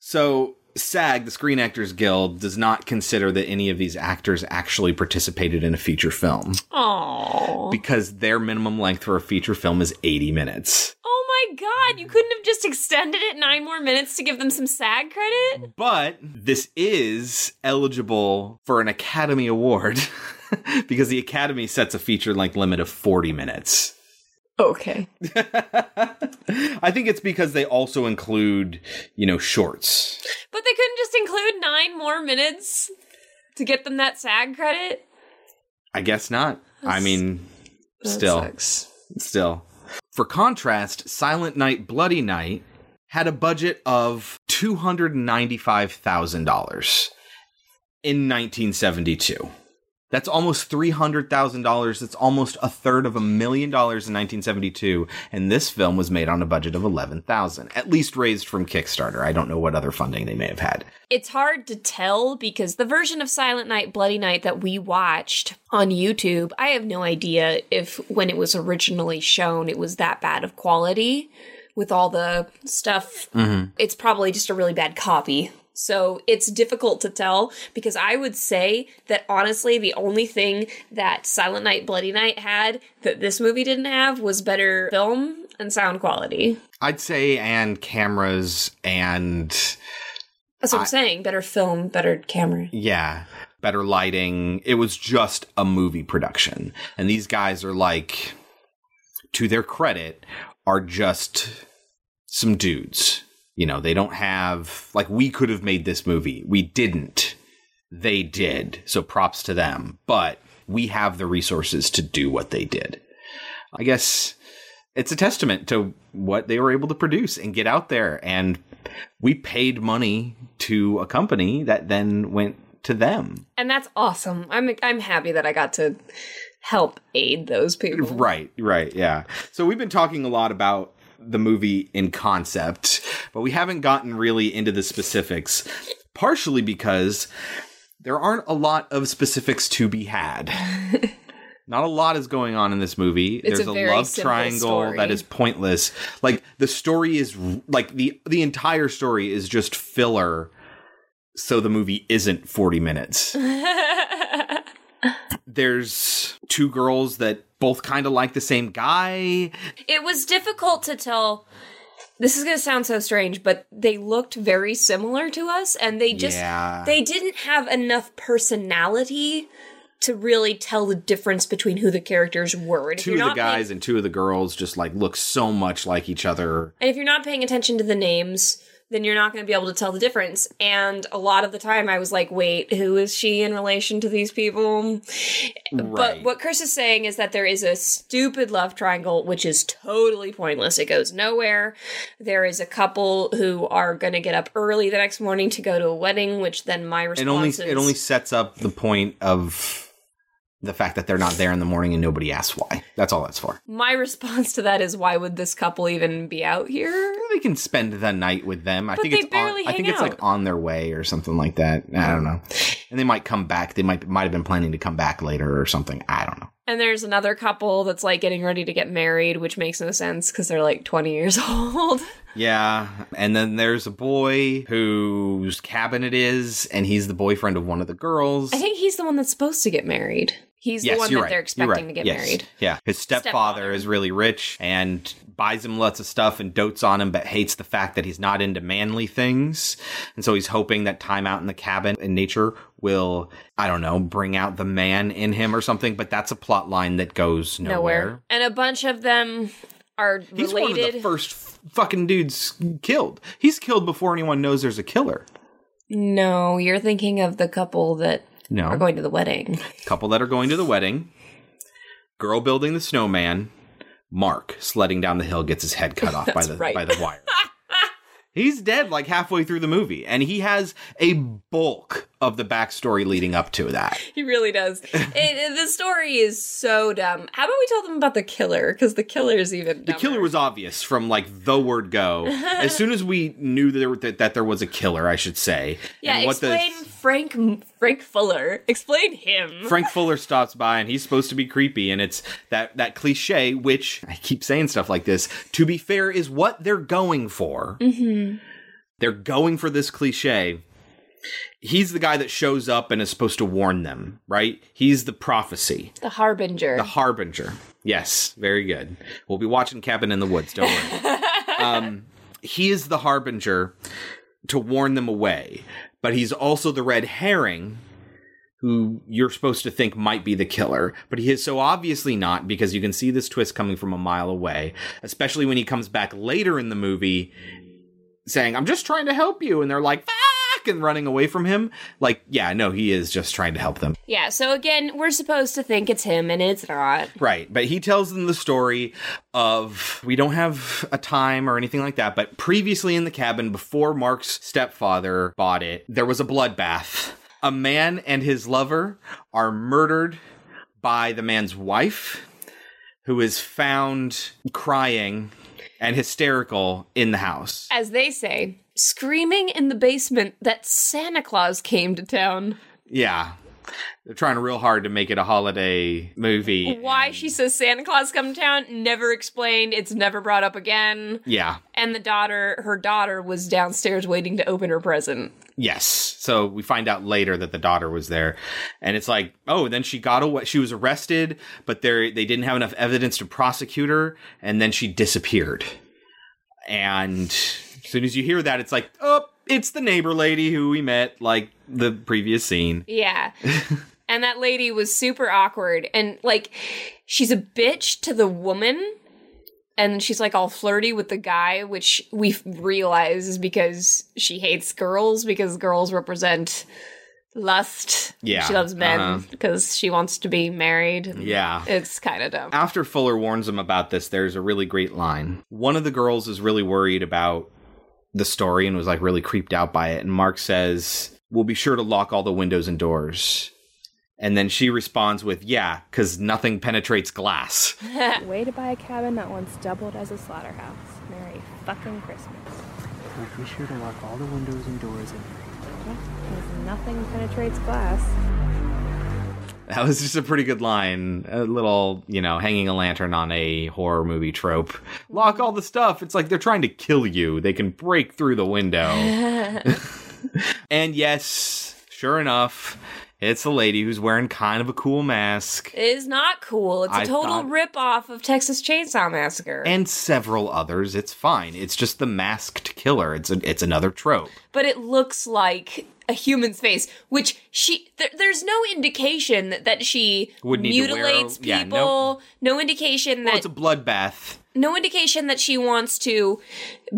So SAG, the Screen Actors Guild, does not consider that any of these actors actually participated in a feature film Oh. because their minimum length for a feature film is 80 minutes. Oh my god, you couldn't have just extended it 9 more minutes to give them some SAG credit? But this is eligible for an Academy Award because the Academy sets a feature length limit of 40 minutes. Okay. I think it's because they also include, you know, shorts. But they couldn't just include 9 more minutes to get them that SAG credit? I guess not. I That's- mean, that still, sucks. still. For contrast, Silent Night, Bloody Night had a budget of two hundred ninety-five thousand dollars in nineteen seventy-two. That's almost three hundred thousand dollars. That's almost a third of a million dollars in nineteen seventy-two. And this film was made on a budget of eleven thousand, at least raised from Kickstarter. I don't know what other funding they may have had. It's hard to tell because the version of Silent Night, Bloody Night that we watched on YouTube, I have no idea if when it was originally shown it was that bad of quality with all the stuff. Mm-hmm. It's probably just a really bad copy. So it's difficult to tell because I would say that honestly, the only thing that Silent Night, Bloody Night had that this movie didn't have was better film and sound quality. I'd say, and cameras and That's what I, am saying. Better film, better camera. Yeah. Better lighting. It was just a movie production. And these guys are like, to their credit, are just some dudes. You know, they don't have, like, we could have made this movie. We didn't. They did. So props to them. But we have the resources to do what they did. I guess it's a testament to what they were able to produce and get out there. And we paid money to a company that then went to them. And that's awesome. I'm I'm happy that I got to help aid those people. Right, right, yeah. So we've been talking a lot about the movie in concept, but we haven't gotten really into the specifics, partially because there aren't a lot of specifics to be had. Not a lot is going on in this movie. It's There's a a, very love triangle story. that is pointless. Like the story is like the the entire story is just filler so the movie isn't 40 minutes. There's two girls that both kind of like the same guy. It was difficult to tell. This is going to sound so strange, but they looked very similar to us, and they just Yeah. they didn't have enough personality to really tell the difference between who the characters were. And Two of the not paying- guys and two of the girls just like look so much like each other. and if you're not paying attention to the names, then you're not going to be able to tell the difference. And a lot of the time, I was like, "Wait, who is she in relation to these people?" But what Chris is saying is that there is a stupid love triangle, which is totally pointless. It goes nowhere. There is a couple who are going to get up early the next morning to go to a wedding, which then my response It only is it only sets up the point of the fact that they're not there in the morning and nobody asks why. That's all that's for. my response to that is, why would this couple even be out here? They can spend the night with them. I But think they it's barely on, I think it's like on their way or something like that. I don't know. And they might come back. They might might have been planning to come back later or something. I don't know. And there's another couple that's like getting ready to get married, which makes no sense because they're like 20 years old. Yeah, and then there's a boy whose cabin it is, and he's the boyfriend of one of the girls. I think he's the one that's supposed to get married. He's the one that right. they're expecting right. to get Yes. married. Yeah, his stepfather, is really rich and buys him lots of stuff and dotes on him, but hates the fact that he's not into manly things. And so he's hoping that time out in the cabin in nature will, I don't know, bring out the man in him or something. But that's a plot line that goes nowhere. And a bunch of them are He's related. one of the first f- fucking dudes killed. He's killed before anyone knows there's a killer. no, you're thinking of the couple that No. are going to the wedding. couple that are going to the wedding, girl building the snowman, Mark sledding down the hill gets his head cut off by the right. by the wire. He's dead like halfway through the movie, and he has a bulk of the backstory leading up to that. He really does. it, the story is so dumb. How about we tell them about the killer? Because the killer is even The killer was obvious from like the word go. as soon as we knew that there, that, that there was a killer, I should say. Yeah, and what the explain Frank Frank Fuller. Explain him. Frank Fuller stops by and he's supposed to be creepy, and it's that that cliche, which I keep saying stuff like this. To be fair, is what they're going for. Mm-hmm. They're going for this cliche. He's the guy that shows up and is supposed to warn them, right? He's the prophecy, The harbinger. the harbinger. Yes, very good. We'll be watching Cabin in the Woods. Don't worry. um, he is the harbinger to warn them away, but he's also the red herring who you're supposed to think might be the killer, but he is so obviously not because you can see this twist coming from a mile away, especially when he comes back later in the movie saying, I'm just trying to help you. And they're like, fuck, and running away from him. Like, yeah, no, he is just trying to help them. yeah, so again, we're supposed to think it's him, and it's not. Right, but he tells them the story of we don't have a time or anything like that, but previously in the cabin before Mark's stepfather bought it, there was a bloodbath. A man and his lover are murdered by the man's wife, who is found crying and hysterical in the house. As they say, screaming in the basement that Santa Claus came to town. Yeah. They're trying real hard to make it a holiday movie. Why she says Santa Claus come to town, never explained. It's never brought up again. Yeah. And the daughter, her daughter, was downstairs waiting to open her present. Yes. So we find out later that the daughter was there. And it's like, oh, then she got away. She was arrested, but they didn't have enough evidence to prosecute her, and then she disappeared. And as soon as you hear that, it's like, oh, it's the neighbor lady who we met like the previous scene. Yeah. and that lady was super awkward. And like, she's a bitch to the woman. And she's like all flirty with the guy, which we realize is because she hates girls because girls represent lust. Yeah, She loves men uh-huh. because she wants to be married. Yeah. It's kind of dumb. After Fuller warns them about this, there's a really great line. One of the girls is really worried about the story and was like really creeped out by it. And Mark says, We'll be sure to lock all the windows and doors. And then she responds with, Yeah, because nothing penetrates glass. Way to buy a cabin that once doubled as a slaughterhouse. Merry fucking Christmas. We'll be sure to lock all the windows and doors and Because nothing penetrates glass. That was just a pretty good line. A little, you know, hanging a lantern on a horror movie trope. Lock all the stuff. It's like they're trying to kill you. They can break through the window. and yes, sure enough, it's the lady who's wearing kind of a cool mask. It is not cool. It's a I total thought- rip off of Texas Chainsaw Massacre. And several others. It's fine. It's just the masked killer. It's a, it's another trope. but it looks like a human's face, which she there, there's no indication that she Would need to wear- mutilates yeah, people. No indication that Well, it's a bloodbath. no indication that she wants to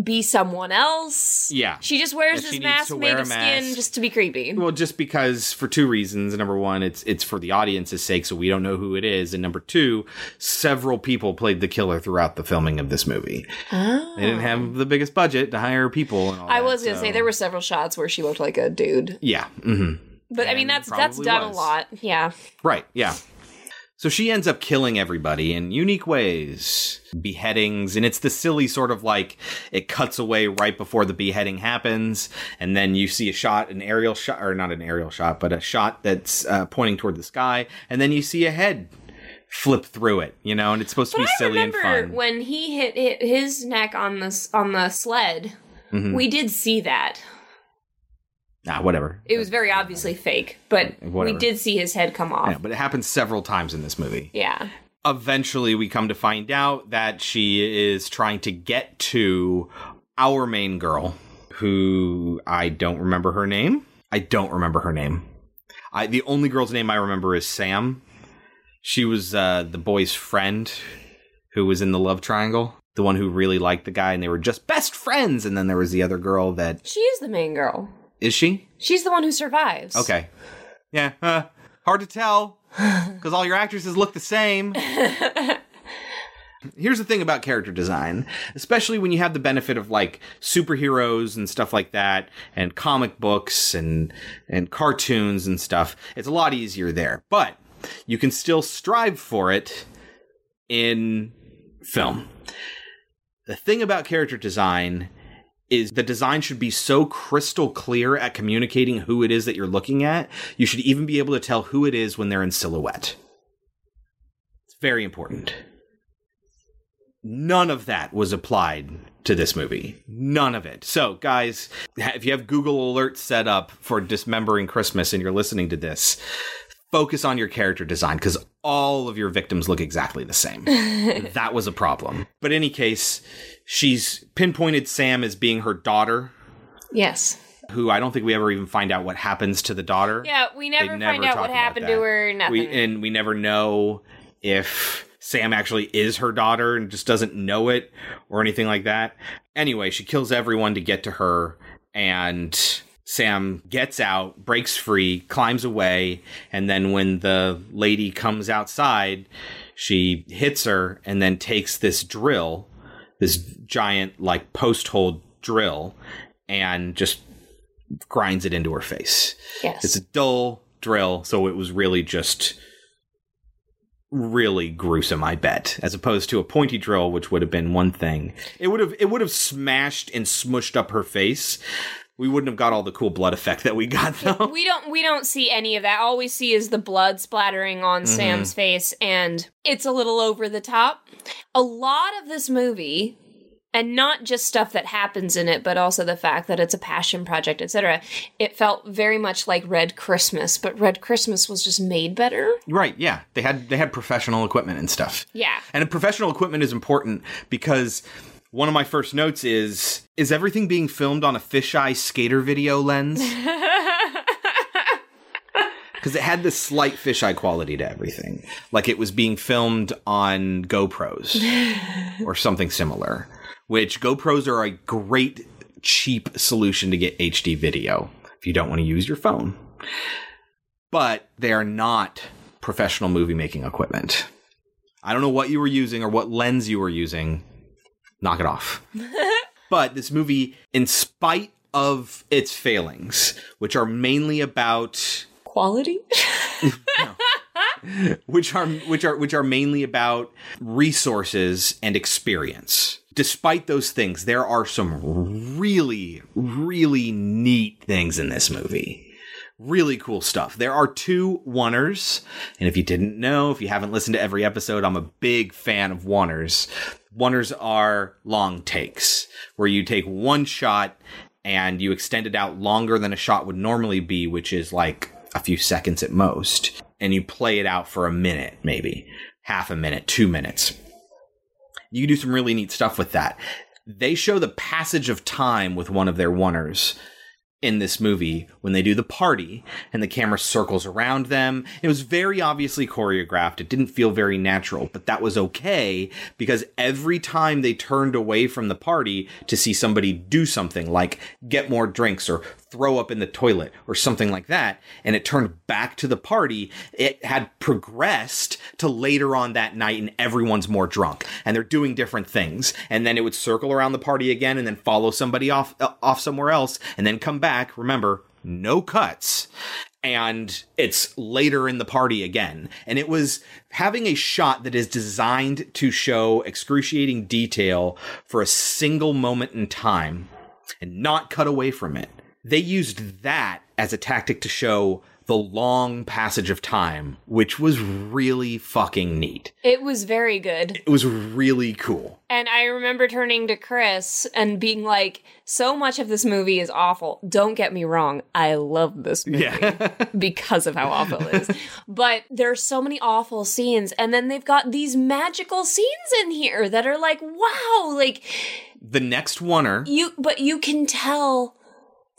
be someone else. Yeah. She just wears That this mask made of skin just to be creepy. Well, just because for two reasons. Number one, it's it's for the audience's sake, so we don't know who it is. And number two, several people played the killer throughout the filming of this movie. Oh. They didn't have the biggest budget to hire people. And all I that, was gonna so- say there were several shots where she looked like a dude, Yeah. hmm but I mean that's that's done was. a lot. Yeah. Right. Yeah. So she ends up killing everybody in unique ways, beheadings, and it's the silly sort of like it cuts away right before the beheading happens, and then you see a shot, an aerial shot, or not an aerial shot, but a shot that's uh, pointing toward the sky, and then you see a head flip through it, you know, and it's supposed to be I silly and fun. when he hit, hit his neck on the on the sled. Mhm. We did see that. Ah, whatever. It was very obviously fake, but Whatever. we did see his head come off. Yeah, but it happens several times in this movie. Yeah. eventually we come to find out that she is trying to get to our main girl who I don't remember her name. I don't remember her name. I the only girl's name I remember is Sam. She was uh, the boy's friend who was in the love triangle. The one who really liked the guy and they were just best friends and then there was the other girl that She is the main girl. Is she? She's the one who survives. Okay. Yeah, uh, hard to tell because all your actresses look the same. Here's the thing about character design, especially when you have the benefit of like superheroes and stuff like that, and comic books and and cartoons and stuff. It's a lot easier there, but you can still strive for it in film. The thing about character design is the design should be so crystal clear at communicating who it is that you're looking at. You should even be able to tell who it is when they're in silhouette. It's very important. None of that was applied to this movie. None of it. So, guys, if you have Google Alerts set up for dismembering Christmas and you're listening to this, focus on your character design because all of your victims look exactly the same. that was a problem. But in any case, she's pinpointed Sam as being her daughter, Yes. who I don't think we ever even find out what happens to the daughter. Yeah, we never, never find out talk what about happened that. to her. Nothing. We, and we never know if Sam actually is her daughter and just doesn't know it or anything like that. Anyway, she kills everyone to get to her, and Sam gets out, breaks free, climbs away, and then when the lady comes outside, she hits her and then takes this drill, this giant, like, post hole drill, and just grinds it into her face. Yes. It's a dull drill, so it was really just really gruesome, I bet, as opposed to a pointy drill, which would have been one thing. It would have it would have smashed and smushed up her face. We wouldn't have got all the cool blood effect that we got though. we don't we don't see any of that. All we see is the blood splattering on Mhm. Sam's face and it's a little over the top. A lot of this movie and not just stuff that happens in it, but also the fact that it's a passion project, etc. It felt very much like Red Christmas, but Red Christmas was just made better. Right, yeah. They had they had professional equipment and stuff. Yeah. And professional equipment is important because one of my first notes is is everything being filmed on a fisheye skater video lens? Because it had this slight fisheye quality to everything. Like it was being filmed on GoPros or something similar. Which GoPros are a great cheap solution to get HD video if you don't want to use your phone. but they are not professional movie making equipment. I don't know what you were using or what lens you were using. Knock it off. but this movie, in spite of its failings, which are mainly about Quality? which are which are which are mainly about resources and experience. Despite those things, there are some really really neat things in this movie. Really cool stuff. There are two oneers, and if you didn't know, if you haven't listened to every episode, I'm a big fan of oneers. Oneers are long takes, where you take one shot and you extend it out longer than a shot would normally be, which is like a few seconds at most, and you play it out for a minute, maybe half a minute, two minutes. You do some really neat stuff with that. They show the passage of time with one of their oneers in this movie when they do the party and the camera circles around them. It was very obviously choreographed. It didn't feel very natural, but that was okay because every time they turned away from the party to see somebody do something like get more drinks or throw up in the toilet or something like that, and it turned back to the party, it had progressed to later on that night and everyone's more drunk and they're doing different things. And then it would circle around the party again and then follow somebody off, uh, off somewhere else and then come back. Remember, no cuts. And it's later in the party again. And it was having a shot that is designed to show excruciating detail for a single moment in time and not cut away from it. They used that as a tactic to show the long passage of time, which was really fucking neat. It was very good. It was really cool. And I remember turning to Chris and being like, so much of this movie is awful. Don't get me wrong. I love this movie because of how awful it is. But there are so many awful scenes. And then they've got these magical scenes in here that are like, wow, like The next oneer, you, but you can tell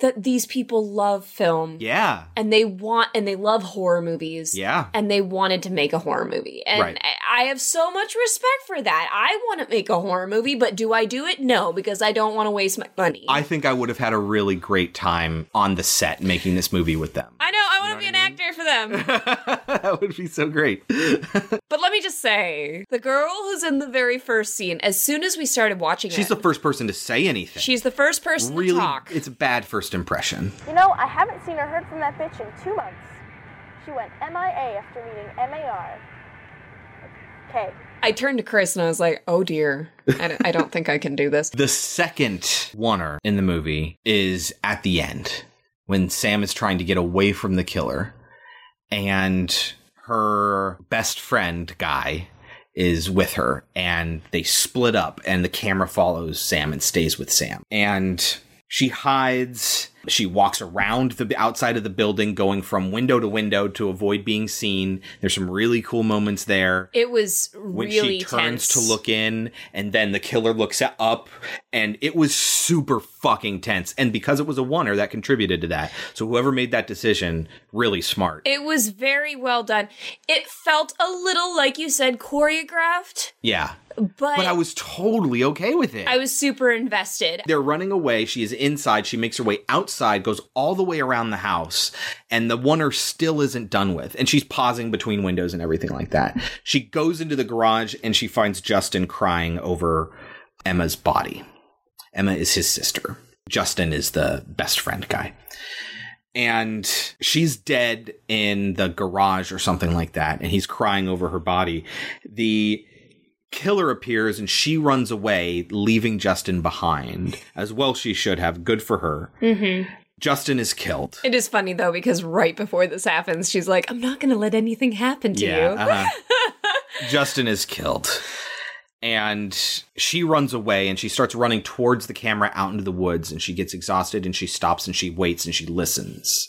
that these people love film. yeah, And they want, and they love horror movies. Yeah. And they wanted to make a horror movie. And Right. I have so much respect for that. I want to make a horror movie, but do I do it? No, because I don't want to waste my money. I think I would have had a really great time on the set making this movie with them. I know, I want to be an actor for them. that would be so great. but let me just say the girl who's in the very first scene, as soon as we started watching it, She's it, the first person to say anything. she's the first person really, to talk. it's a bad first impression. You know, I haven't seen or heard from that bitch in two months. She went MIA after meeting MAR. Okay. I turned to Chris and I was like, oh dear, I don't, I don't think I can do this. The second oneer in the movie is at the end when Sam is trying to get away from the killer and her best friend guy is with her and they split up and the camera follows Sam and stays with Sam. And she hides, she walks around the outside of the building going from window to window to avoid being seen. There's some really cool moments there. It was when really she turns tense. to look in and then the killer looks up and it was super fucking tense. And because it was a oneer that contributed to that. So whoever made that decision really smart. It was very well done. It felt a little, like you said, choreographed, yeah but, but i was totally okay with it. I was super invested. they're running away. She is inside. She makes her way outside goes all the way around the house and the oneer still isn't done with and she's pausing between windows and everything like that. She goes into the garage and she finds justin crying over emma's body. Emma is his sister. Justin is the best friend guy. And she's dead in the garage or something like that and he's crying over her body. The killer appears and she runs away leaving justin behind as well she should have good for her Mm-hmm. justin is killed It is funny though because right before this happens, she's like, "I'm not going to let anything happen to you." uh-huh. justin is killed and she runs away and she starts running towards the camera out into the woods and she gets exhausted and she stops and she waits and she listens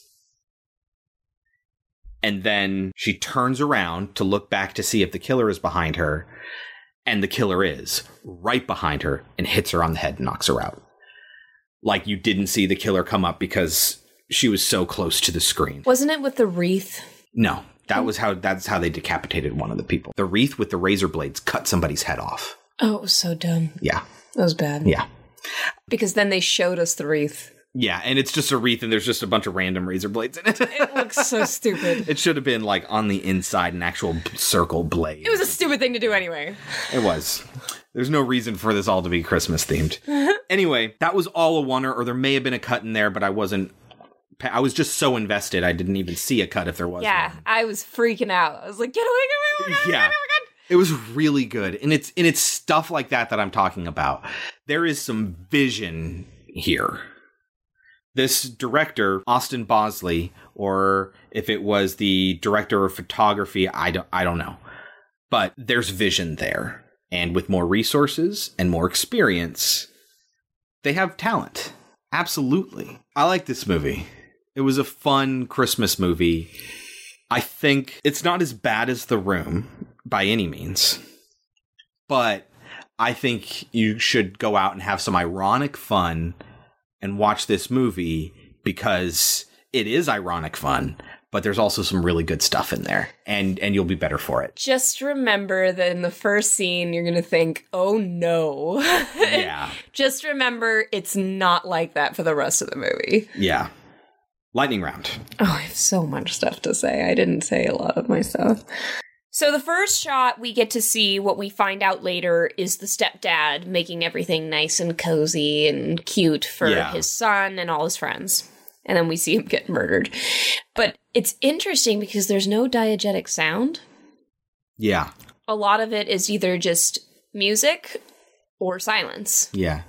and then she turns around to look back to see if the killer is behind her and the killer is right behind her and hits her on the head and knocks her out like you didn't see the killer come up because she was so close to the screen Wasn't it with the wreath? no, that was how that's how they decapitated one of the people. The wreath with the razor blades cut somebody's head off. Oh, it was so dumb. Yeah. That was bad. Yeah. Because then they showed us the wreath Yeah, and it's just a wreath, and there's just a bunch of random razor blades in it. It looks so stupid. it should have been like on the inside, an actual circle blade. It was a stupid thing to do anyway. It was. There's no reason for this all to be Christmas themed. anyway, that was all a oneer, or there may have been a cut in there, but I wasn't. I was just so invested, I didn't even see a cut if there was. yeah, I was freaking out. I was like, get away, get away, get away. yeah. It was really good. And it's and it's stuff like that that I'm talking about. There is some vision here. This director, Austin Bosley, or if it was the director of photography, I don't I don't know. But there's vision there. And with more resources and more experience, they have talent. Absolutely. I like this movie. It was a fun Christmas movie. I think it's not as bad as The Room by any means, but I think you should go out and have some ironic fun and watch this movie because it is ironic fun, but there's also some really good stuff in there and and you'll be better for it. Just remember that in the first scene, you're going to think, oh no. Yeah. Just remember it's not like that for the rest of the movie. Yeah. Lightning round. Oh, I have so much stuff to say. I didn't say a lot of my stuff. So, the first shot we get to see, what we find out later, is the stepdad making everything nice and cozy and cute for Yeah. his son and all his friends. And then we see him get murdered. But it's interesting because there's no diegetic sound. Yeah. A lot of it is either just music or silence. Yeah.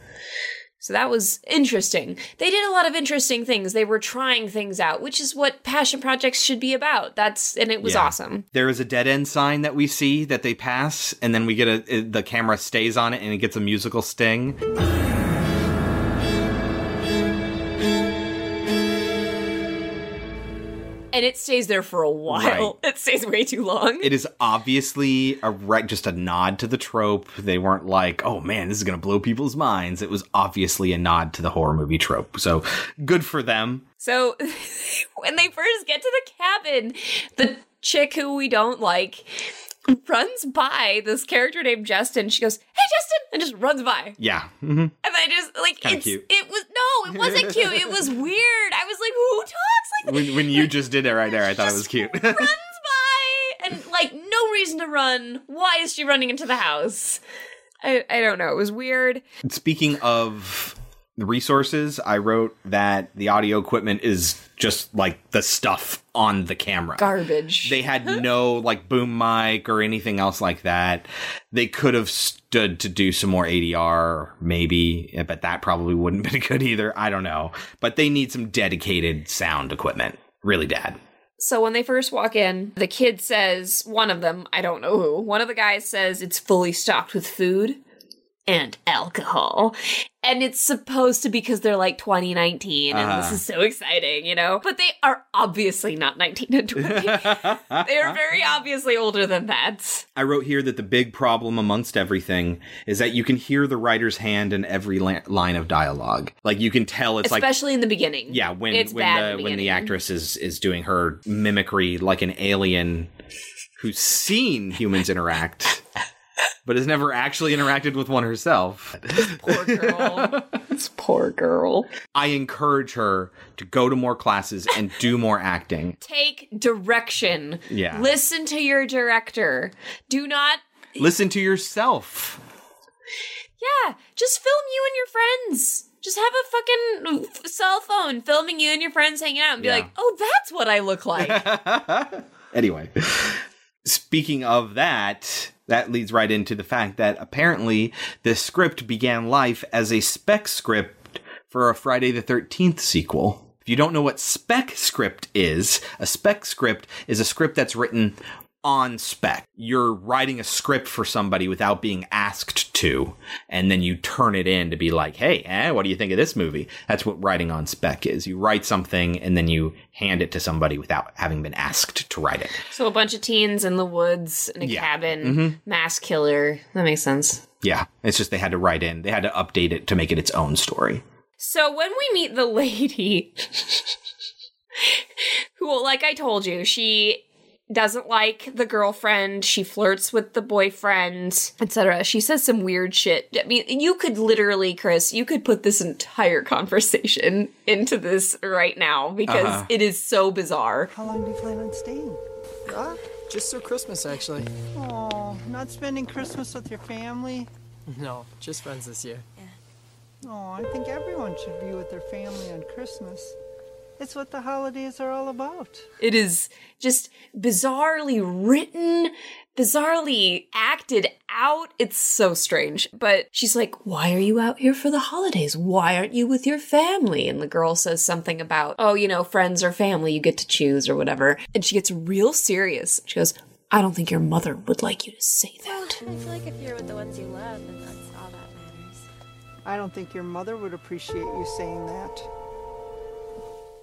So that was interesting. They did a lot of interesting things. They were trying things out, which is what passion projects should be about. That's and it was Yeah. awesome. There is a dead end sign that we see that they pass, and then we get a the camera stays on it and it gets a musical sting. And it stays there for a while. Right. It stays way too long. It is obviously a right, just a nod to the trope. They weren't like, "Oh man, this is going to blow people's minds." It was obviously a nod to the horror movie trope. So good for them. So when they first get to the cabin, the chick who we don't like runs by this character named Justin. She goes, "Hey, Justin," and just runs by. Yeah. hmm And I just like Kinda it's cute. it was no, it wasn't cute. It was weird. I was like, who talks like When when you just did it right there, I thought it was cute. runs by and like no reason to run. Why is she running into the house? I I don't know. It was weird. Speaking of the resources, I wrote that the audio equipment is just like the stuff on the camera. Garbage. They had no like boom mic or anything else like that. They could have stood to do some more ADR, maybe, but that probably wouldn't have been good either. I don't know. But they need some dedicated sound equipment. Really, bad. So when they first walk in, the kid says, one of them, I don't know who, one of the guys says it's fully stocked with food and alcohol. And it's supposed to because they're like 2019 and this Uh-huh. is so exciting, you know? But they are obviously not 19 and 20. they are very obviously older than that. I wrote here that the big problem amongst everything is that you can hear the writer's hand in every la- line of dialogue. Like you can tell it's like Especially in the beginning. Yeah, when it's when the the when the actress is is doing her mimicry like an alien who's seen humans interact but has never actually interacted with one herself. Poor girl. this poor girl. I encourage her to go to more classes and do more acting. Take direction. Yeah. Listen to your director. Do not Listen to yourself. Yeah, just film you and your friends. Just have a fucking f- cell phone filming you and your friends hanging out and be Yeah. like, oh, that's what I look like. Anyway, speaking of that, that leads right into the fact that apparently the script began life as a spec script for a Friday the 13th sequel. If you don't know what spec script is, a spec script is a script that's written on spec. You're writing a script for somebody without being asked to, and then you turn it in to be like, hey, eh, what do you think of this movie? That's what writing on spec is. You write something and then you hand it to somebody without having been asked to write it. so a bunch of teens in the woods in a Yeah. cabin, Mhm. mass killer. That makes sense. Yeah, it's just they had to write in, they had to update it to make it its own story. So when we meet the lady, who, like I told you, she doesn't like the girlfriend. She flirts with the boyfriend, etc. She says some weird shit. I mean, you could literally, Chris, you could put this entire conversation into this right now because Uh-huh. it is so bizarre. How long do you plan on staying? Ah, just through Christmas, actually. Oh, not spending Christmas with your family? No, just friends this year. Yeah. Oh, I think everyone should be with their family on Christmas. It's what the holidays are all about. It is just bizarrely written, bizarrely acted out. It's so strange. But she's like, Why are you out here for the holidays? Why aren't you with your family? And the girl says something about, Oh, you know, friends or family, you get to choose or whatever. And she gets real serious. She goes, I don't think your mother would like you to say that. I feel like if you're with the ones you love, then that's all that matters. I don't think your mother would appreciate you saying that.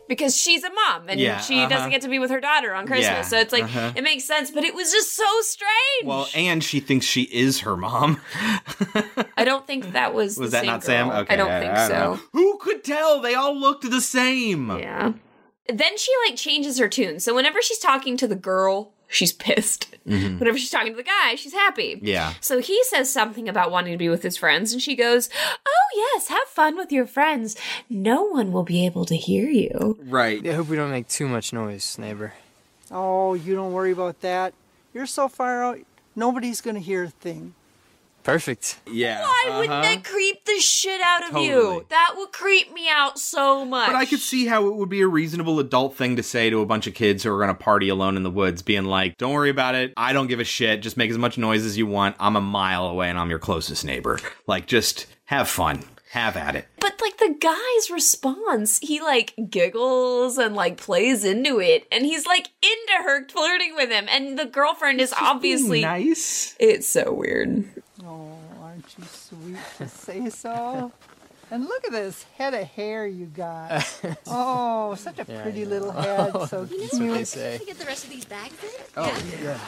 Because she's a mom and Yeah, she uh-huh. doesn't get to be with her daughter on Christmas. Yeah, So it's like, uh-huh. it makes sense, but it was just so strange. Well, and she thinks she is her mom. I don't think that was Was the that same not Sam? Okay, I don't I- think I so. don't know. Who could tell? They all looked the same. Yeah. Then she like changes her tune. So whenever she's talking to the girl, she's pissed. Mhm. Whenever she's talking to the guy, she's happy. Yeah. So he says something about wanting to be with his friends, and she goes, Oh, yes, have fun with your friends. No one will be able to hear you. Right. I hope we don't make too much noise, neighbor. Oh, you don't worry about that. You're so far out, nobody's gonna hear a thing. Perfect. Yeah. Why wouldn't uh-huh. that creep the shit out of Totally. you? That would creep me out so much. But I could see how it would be a reasonable adult thing to say to a bunch of kids who are going to party alone in the woods, being like, don't worry about it. I don't give a shit. Just make as much noise as you want. I'm a mile away and I'm your closest neighbor. Like, just have fun. Have at it. But like the guy's response, he like giggles and like plays into it, and he's like into her flirting with him, and the girlfriend is obviously nice. It's so weird. Oh, aren't you sweet to say so? And look at this head of hair you got. Oh, such a Yeah, pretty little oh, head. So That's what they cute. say. To get the rest of these bags in? Oh, yeah.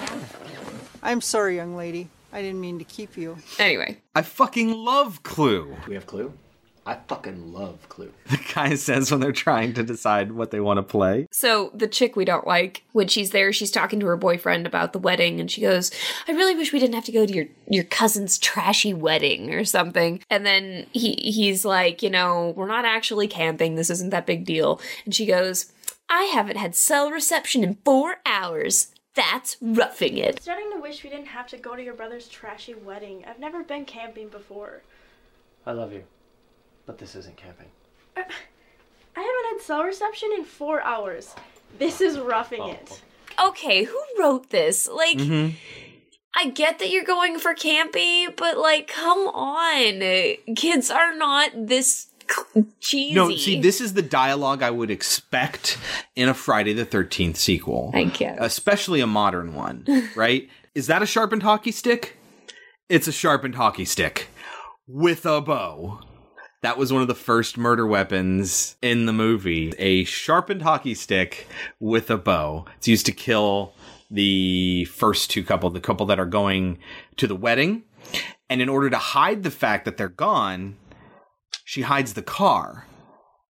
I'm sorry, young lady. I didn't mean to keep you. Anyway. I fucking love Clue. We have Clue? I fucking love Clue. The guy says when they're trying to decide what they want to play. So the chick we don't like, when she's there, she's talking to her boyfriend about the wedding, and she goes, "I really wish we didn't have to go to your your cousin's trashy wedding or something." And then he he's like, "You know, we're not actually camping. This isn't that big deal." And she goes, "I haven't had cell reception in four hours. That's roughing it." Starting to wish we didn't have to go to your brother's trashy wedding. I've never been camping before. I love you. But this isn't camping. I haven't had cell reception in four hours. This is roughing it. Okay, who wrote this? Like. Mm-hmm. I get that you're going for campy, but like, come on. Kids are not this cheesy. No, see, this is the dialogue I would expect in a Friday the 13th sequel. I guess. Especially a modern one, right? is that a sharpened hockey stick? It's a sharpened hockey stick with a bow. That was one of the first murder weapons in the movie. A sharpened hockey stick with a bow. It's used to kill the first two couple, the couple that are going to the wedding. And in order to hide the fact that they're gone, she hides the car.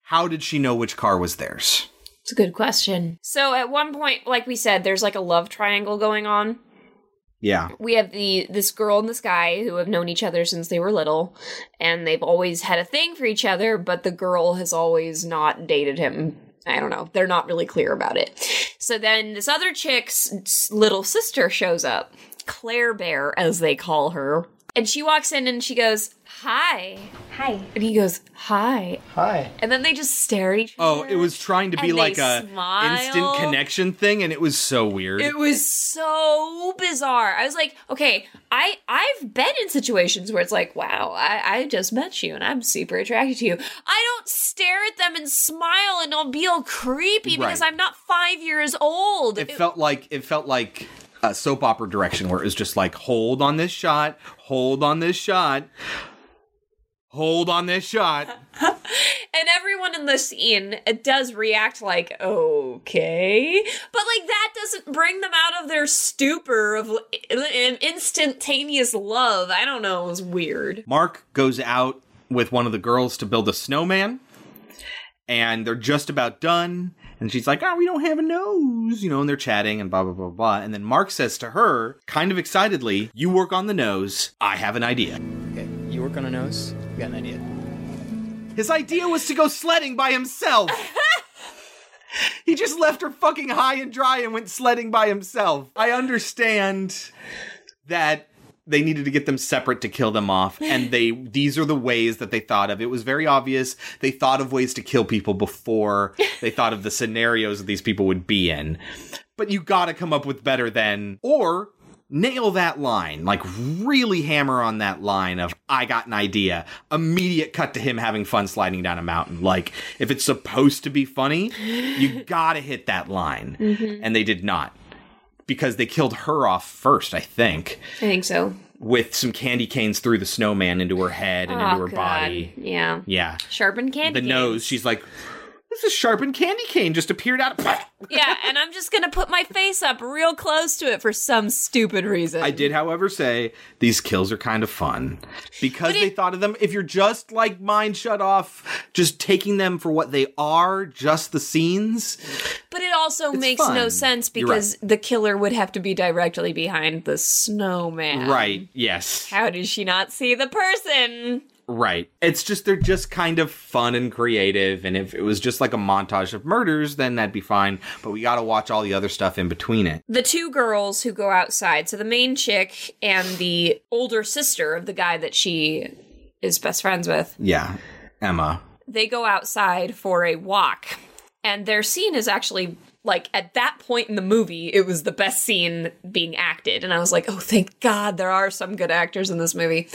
How did she know which car was theirs? It's a good question. So at one point, like we said, there's like a love triangle going on. Yeah. We have the this girl and this guy who have known each other since they were little, and they've always had a thing for each other, but the girl has always not dated him. I don't know. They're not really clear about it. So then this other chick's little sister shows up, Claire Bear, as they call her. And she walks in and she goes, Hi. Hi. And he goes, Hi. Hi. And then they just stare at each oh, other. Oh, it was trying to be And like a smile. instant connection thing, and it was so weird. It was so bizarre. I was like, okay, I I've been in situations where it's like, wow, I, I just met you and I'm super attracted to you. I don't stare at them and smile and I'll be all creepy because I'm not five years old. it felt like it felt like a soap opera direction where it was just like hold on this shot, hold on this shot, hold on this shot. and everyone in the scene it does react like okay but like that doesn't bring them out of their stupor of an instantaneous love i don't know it was weird Mark goes out with one of the girls to build a snowman. and they're just about done. And she's like, "Oh, we don't have a nose," you know. And they're chatting and blah blah blah blah. And then Mark says to her, kind of excitedly, "You work on the nose. I have an idea." Okay, you work on a nose. You got an idea. His idea was to go sledding by himself. he just left her fucking high and dry and went sledding by himself. I understand that they needed to get them separate to kill them off and they these are the ways that they thought of. It was very obvious they thought of ways to kill people before they thought of the scenarios that these people would be in. But you got to come up with better than or nail that line like really hammer on that line of i got an idea. Immediate cut to him having fun sliding down a mountain. Like if it's supposed to be funny you gotta hit that line. Mhm. and they did not because they killed her off first i think I think so. with some candy canes through the snowman into her head and Oh, into her God. body Yeah. yeah Sharpened candy. Canes. The nose she's like this is sharpened candy cane just appeared out of yeah, and I'm just gonna put my face up real close to it for some stupid reason. I did, however, say these kills are kind of fun because they thought of them. If you're just like mind shut off, just taking them for what they are, just the scenes. But it also makes no sense You're because the killer would have to be directly behind the snowman. Right. Yes. How did she not see the person? Right. It's just they're just kind of fun and creative. And if it was just like a montage of murders, then that'd be fine. But we got to watch all the other stuff in between it. The two girls who go outside, so the main chick and the older sister of the guy that she is best friends with, Yeah. Emma. they go outside for a walk. And their scene is actually like at that point in the movie, it was the best scene being acted. And I was like, oh, thank God there are some good actors in this movie.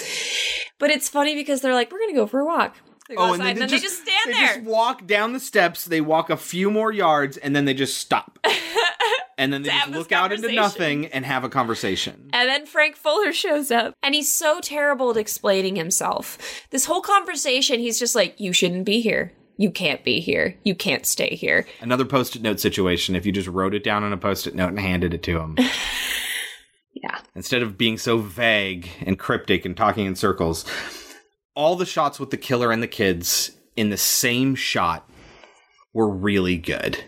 But it's funny because they're like, we're going to go for a walk. They go Oh, outside, and then they just stand they there. They just walk down the steps. They walk a few more yards, and then they just stop. and then they just look out into nothing and have a conversation. And then Frank Fuller shows up, and he's so terrible at explaining himself. This whole conversation, he's just like, You shouldn't be here. You can't be here. You can't stay here. Another post-it note situation. If you just wrote it down on a post-it note and handed it to him, yeah. instead of being so vague and cryptic and talking in circles, all the shots with the killer and the kids in the same shot were really good.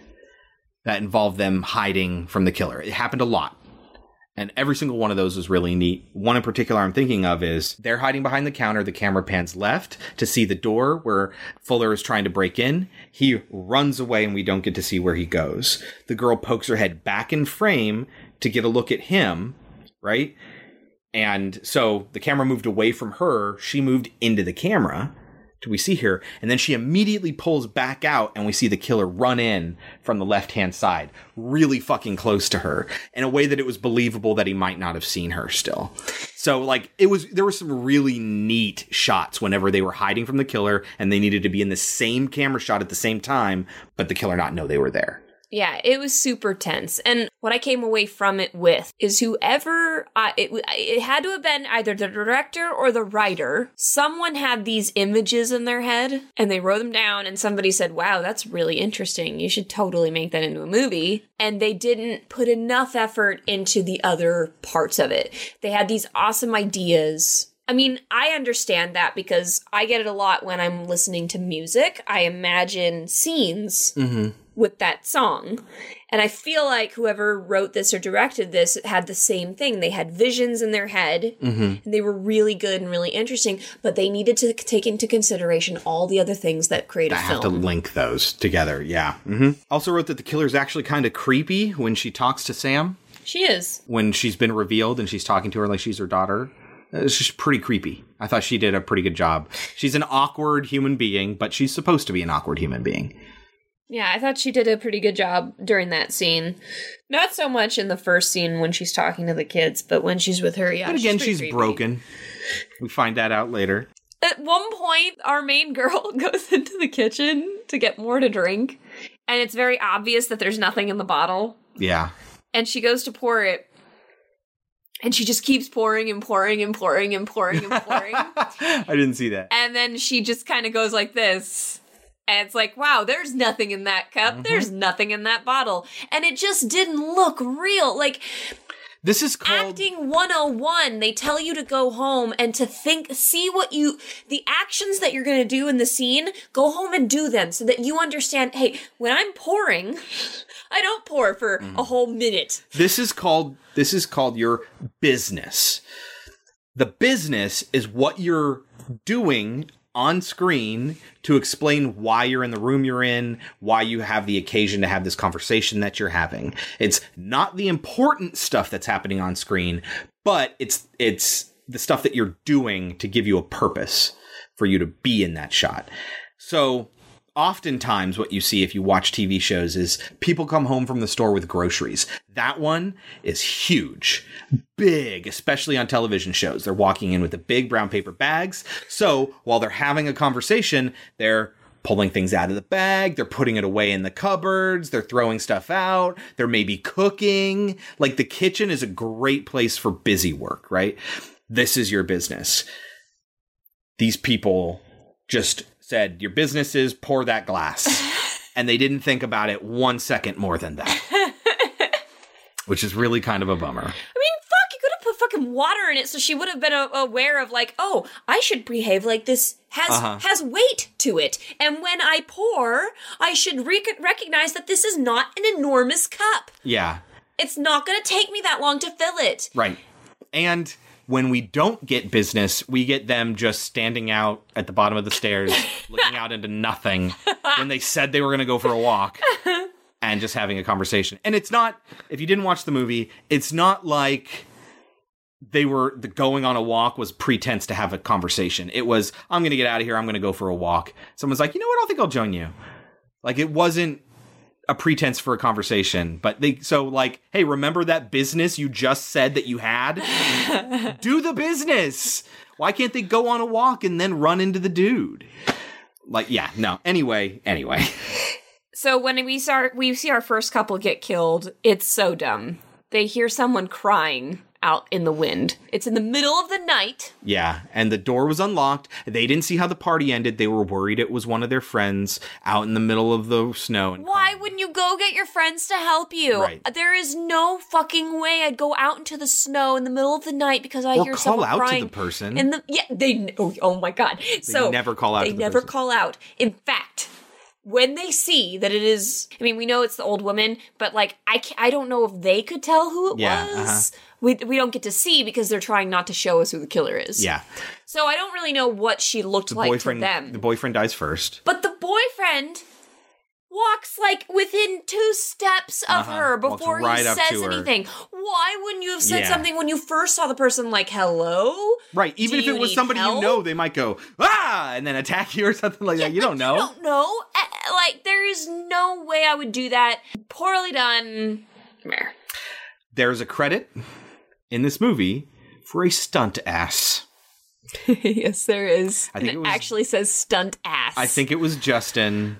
That involved them hiding from the killer. It happened a lot. And every single one of those was really neat. One in particular I'm thinking of is they're hiding behind the counter. The camera pans left to see the door where Fuller is trying to break in. He runs away and we don't get to see where he goes. The girl pokes her head back in frame to get a look at him, right? And so the camera moved away from her. She moved into the camera. We see her? And then she immediately pulls back out, and we see the killer run in from the left hand side, really fucking close to her, in a way that it was believable that he might not have seen her still. So, like, it was, there were some really neat shots whenever they were hiding from the killer, and they needed to be in the same camera shot at the same time, but the killer not know they were there. Yeah, it was super tense. And what I came away from it with is whoever, uh, it, it had to have been either the director or the writer. Someone had these images in their head and they wrote them down, and somebody said, Wow, that's really interesting. You should totally make that into a movie. And they didn't put enough effort into the other parts of it. They had these awesome ideas. I mean, I understand that because I get it a lot when I'm listening to music. I imagine scenes Mm-hmm. With that song. And I feel like whoever wrote this or directed this had the same thing. They had visions in their head Mm-hmm. and they were really good and really interesting, but they needed to take into consideration all the other things that create a I have to link those together. Yeah. hmm Also wrote that the killer's actually kind of creepy when she talks to Sam. She is. When she's been revealed and she's talking to her like she's her daughter. It's just pretty creepy. I thought she did a pretty good job. She's an awkward human being, but she's supposed to be an awkward human being. Yeah, I thought she did a pretty good job during that scene. Not so much in the first scene when she's talking to the kids, but when she's with her, yeah. but again, pretty she's broken. We find that out later. At one point, our main girl goes into the kitchen to get more to drink, and it's very obvious that there's nothing in the bottle. Yeah. And she goes to pour it, and she just keeps pouring and pouring and pouring and pouring and pouring. I didn't see that. and then she just kind of goes like this. And it's like, wow, there's nothing in that cup. There's nothing in that bottle. And it just didn't look real. Like, This is called acting 101. They tell you to go home and to think, see what you, the actions that you're going to do in the scene, go home and do them so that you understand, hey, when I'm pouring, I don't pour for Mm. a whole minute. This is called this is called your business. The business is what you're doing on screen to explain why you're in the room you're in, why you have the occasion to have this conversation that you're having. It's not the important stuff that's happening on screen, but it's it's the stuff that you're doing to give you a purpose for you to be in that shot. So oftentimes what you see if you watch TV shows is people come home from the store with groceries. That one is huge, big, especially on television shows. They're walking in with the big brown paper bags. So while they're having a conversation, they're pulling things out of the bag, they're putting it away in the cupboards, they're throwing stuff out, they're maybe cooking. Like the kitchen is a great place for busy work, right? This is your business. These people just said, Your business is pour that glass. and they didn't think about it one second more than that, which is really kind of a bummer. I mean, fuck, you could have put fucking water in it so she would have been a- aware of like, oh, I should behave like this has Uh-huh. has weight to it. And when I pour, I should rec- recognize that this is not an enormous cup. Yeah, It's not going to take me that long to fill it. right. And when we don't get business, we get them just standing out at the bottom of the stairs, looking out into nothing when they said they were going to go for a walk and just having a conversation. And it's not, if you didn't watch the movie, it's not like they were the going on a walk was pretense to have a conversation. It was, I'm going to get out of here. I'm going to go for a walk. Someone's like, you know what? I don't think I'll join you. Like it wasn't a pretense for a conversation, but they, so like, hey, remember that business you just said that you had? Do the business. Why can't they go on a walk and then run into the dude? Like, yeah, no. Anyway, anyway. So when we start, we see our first couple get killed. It's so dumb. They hear someone crying out in the wind. It's in the middle of the night. Yeah, and the door was unlocked. They didn't see how the party ended. They were worried it was one of their friends out in the middle of the snow. And Why wouldn't you go get your friends to help you? Right. Uh, there is no fucking way I'd go out into the snow in the middle of the night because I Or hear call someone out to crying. the person. In the yeah, they oh, oh my god. so never call out They to the never person. call out. In fact, when they see that it is, I mean, we know it's the old woman, but like I I don't know if they could tell who it Yeah, was. uh-huh. We we don't get to see because they're trying not to show us who the killer is. yeah, So I don't really know what she looked the like boyfriend. to them. The boyfriend dies first. But the boyfriend walks like within two steps of Uh-huh. her before right he says anything. Why wouldn't you have said Yeah. something when you first saw the person like hello? Right. Even Do if it was somebody help? you know, they might go ah and then attack you or something like that. You don't know. I don't know. Like there is no way I would do that. Poorly done. There's a credit in this movie for a stunt ass. yes, there is. I think it it, was- actually says stunt ass. I think it was Justin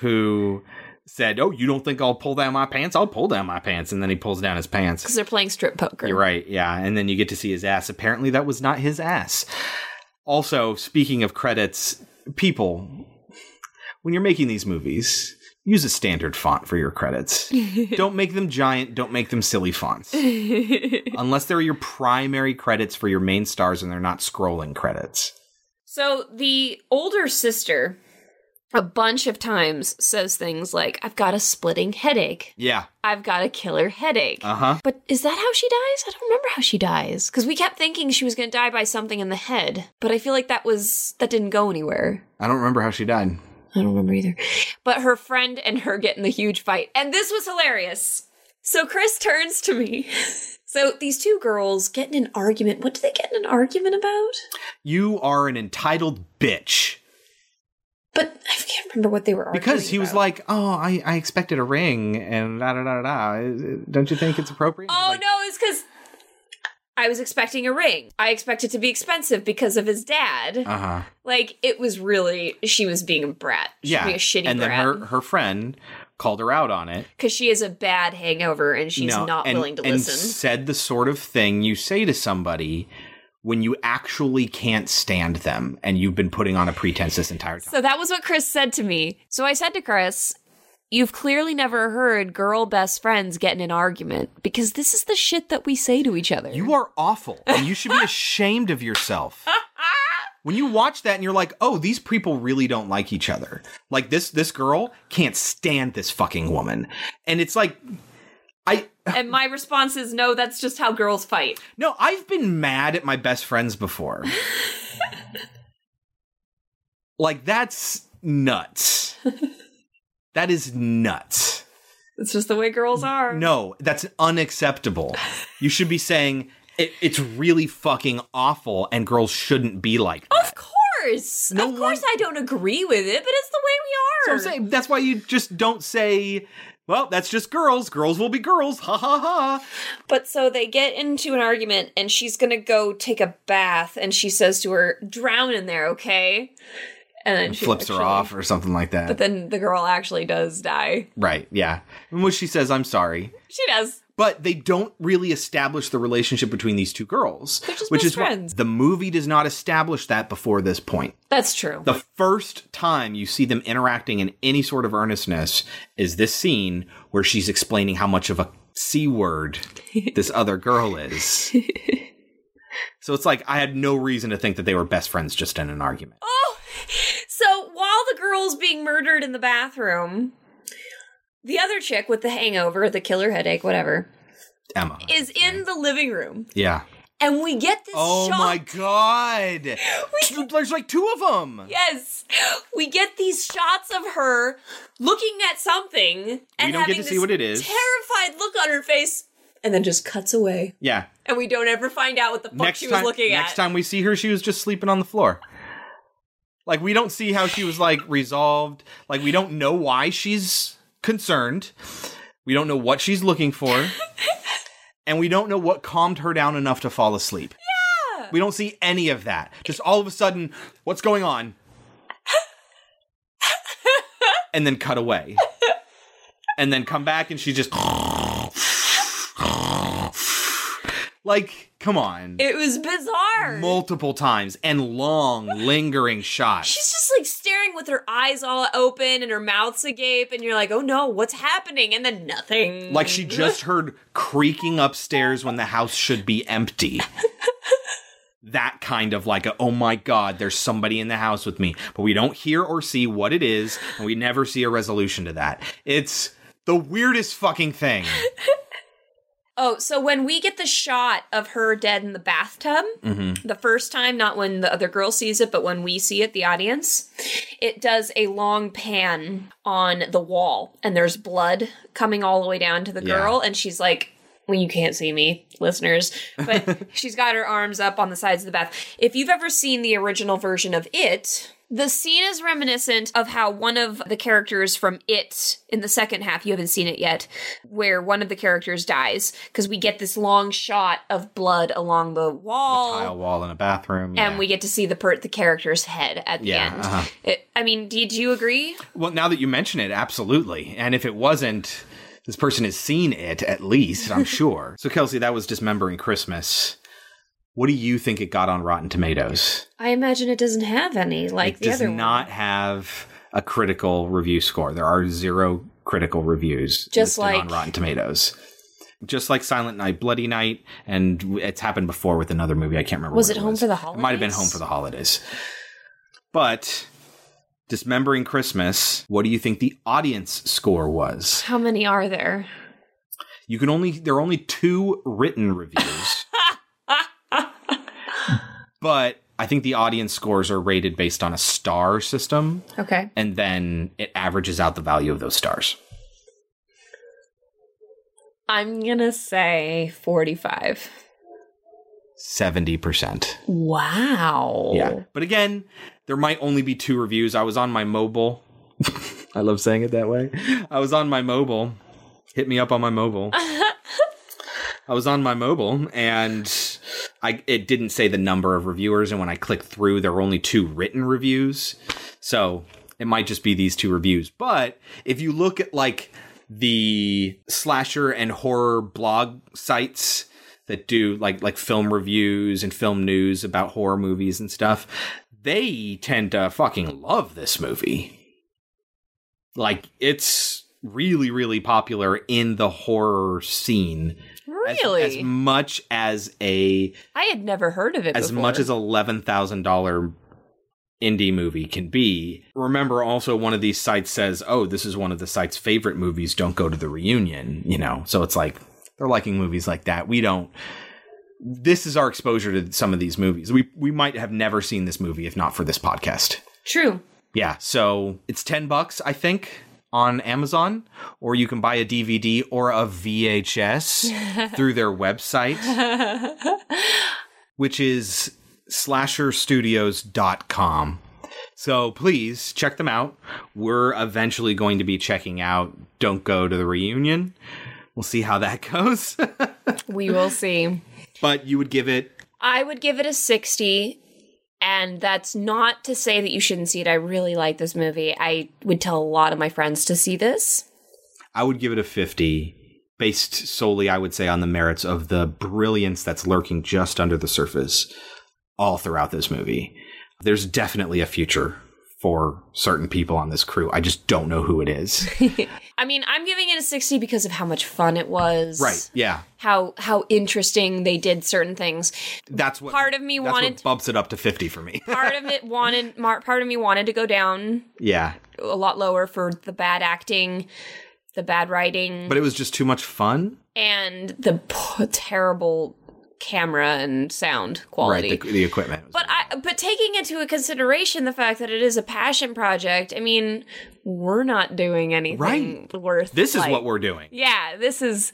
who said, "Oh, you don't think I'll pull down my pants? I'll pull down my pants." And then he pulls down his pants. because they're playing strip poker. You're right, yeah. And then you get to see his ass. Apparently, that was not his ass. Also, speaking of credits, people, when you're making these movies, use a standard font for your credits. don't make them giant, don't make them silly fonts. Unless they're your primary credits for your main stars and they're not scrolling credits. So the older sister, a bunch of times, says things like, I've got a splitting headache. Yeah. I've got a killer headache. Uh huh. But is that how she dies? I don't remember how she dies. Because we kept thinking she was going to die by something in the head. But I feel like that was, that didn't go anywhere. I don't remember how she died. I don't remember either. But her friend and her get in the huge fight. And this was hilarious. So Chris turns to me. So these two girls get in an argument. What do they get in an argument about? You are an entitled bitch. But I can't remember what they were arguing Because he was about. like, "Oh, I, I expected a ring," and da da da da. da. Don't you think it's appropriate? Oh no, it's because I was expecting a ring. I expected to be expensive because of his dad. Uh huh. Like it was really she was being a brat. She Yeah, being a shitty and then her her friend called her out on it. Because she is a bad hangover and she's No, not and- willing to and listen. said the sort of thing you say to somebody when you actually can't stand them and you've been putting on a pretense this entire time. So that was what Chris said to me. So I said to Chris, You've clearly never heard girl best friends get in an argument because this is the shit that we say to each other. You are awful, and you should be ashamed of yourself. When you watch that and you're like, "Oh, these people really don't like each other." Like this this girl can't stand this fucking woman. And it's like I and my response is no, that's just how girls fight. No, I've been mad at my best friends before. like that's nuts. that is nuts. It's just the way girls are. No, that's unacceptable. You should be saying it, it's really fucking awful and girls shouldn't be like that. Of course. No of course I don't agree with it, but it's the way we are. So. I'm saying that's why you just don't say, well, that's just girls. Girls will be girls. Ha ha ha. But so they get into an argument and she's gonna go take a bath and she says to her, drown in there, okay? And then she Flips her off or something like that. But then the girl actually does die. right, yeah. In which she says, I'm sorry. She does. But they don't really establish the relationship between these two girls. Which is why friends. the movie does not establish that before this point. That's true. The first time you see them interacting in any sort of earnestness is this scene where she's explaining how much of a C word this other girl is. so it's like I had no reason to think that they were best friends just in an argument. Oh, so while the girl's being murdered in the bathroom, the other chick with the hangover, the killer headache, whatever, Emma. is in the living room. Yeah. And we get this Oh shot. my god. There's like two of them. Yes. We get these shots of her looking at something and don't get having to see what it is. terrified look on her face and then just cuts away. Yeah. And we don't ever find out what the fuck next she was time, looking at. next time we see her, she was just sleeping on the floor. Like we don't see how she was like resolved. Like we don't know why she's concerned. We don't know what she's looking for. and we don't know what calmed her down enough to fall asleep. Yeah. We don't see any of that. Just all of a sudden, what's going on? and then cut away. And then come back and she just like, come on. It was bizarre. Multiple times and long, lingering shots. She's just like staring with her eyes all open and her mouth's agape, and you're like, oh no, what's happening? And then nothing. Like she just heard creaking upstairs when the house should be empty. that kind of like a, oh my god, there's somebody in the house with me. But we don't hear or see what it is, and we never see a resolution to that. It's the weirdest fucking thing. Oh, so when we get the shot of her dead in the bathtub, Mhm. the first time, not when the other girl sees it, but when we see it, the audience, it does a long pan on the wall, and there's blood coming all the way down to the Yeah. girl, and she's like, well, you can't see me, listeners, but she's got her arms up on the sides of the bath. If you've ever seen the original version of It, the scene is reminiscent of how one of the characters from It in the second half, you haven't seen it yet, where one of the characters dies, because we get this long shot of blood along the wall. Tile wall in a bathroom. And we get to see the per- the character's head at the end. uh-huh. It, I mean, did you agree? Well, now that you mention it, absolutely. And if it wasn't, this person has seen it at least, I'm sure. so, Kelsey, that was Dismembering Christmas. What do you think it got on Rotten Tomatoes? I imagine it doesn't have any like the other it the does other not have a critical review score. There are zero critical reviews Just listed on Rotten Tomatoes. Just like Silent Night, Bloody Night, and it's happened before with another movie. I can't remember. Was what it Home for the Holidays? It might have been Home for the Holidays. But Dismembering Christmas, what do you think the audience score was? How many are there? You can only there are only two written reviews. but I think the audience scores are rated based on a star system Okay. and then it averages out the value of those stars. I'm gonna say 45. 70%. Wow. Yeah. But again, there might only be two reviews. I was on my mobile. I love saying it that way. I was on my mobile. Hit me up on my mobile. I was on my mobile and I it didn't say the number of reviewers and when I clicked through there were only two written reviews. So, it might just be these two reviews. But if you look at like the slasher and horror blog sites that do like like film reviews and film news about horror movies and stuff, they tend to fucking love this movie. Like it's really, really popular in the horror scene. As- Really? As, much as a I had never heard of it as before. much as eleven thousand dollar indie movie can be. Remember, also one of these sites says, "Oh, this is one of the site's favorite movies. Don't go to the reunion." You know, so it's like they're liking movies like that. We don't. This is our exposure to some of these movies. We we might have never seen this movie if not for this podcast. True. Yeah, so it's 10 bucks, I think, on Amazon, or you can buy a DVD or a VHS through their website, which is slasherstudios.com. So please check them out. We're eventually going to be checking out Don't Go to the Reunion. We'll see how that goes. we will see. but you would give it I would give it a 60. And that's not to say that you shouldn't see it. I really like this movie. I would tell a lot of my friends to see this. I would give it a 50 based solely I would say on the merits of the brilliance that's lurking just under the surface all throughout this movie. There's definitely a future for certain people on this crew. I just don't know who it is. I mean, I'm giving it a 60 because of how much fun it was. right. Yeah. How how interesting they did certain things. That's what part of me wanted bumps it up to 50 for me. part of it wanted part of me wanted to go down yeah. a lot lower for the bad acting, the bad writing, But it was just too much fun. and the p- terrible camera and sound quality. Right. The, the equipment. But I, but taking into consideration the fact that it is a passion project, I mean, we're not doing anything Right. worth. This is like- what we're doing. Yeah, this is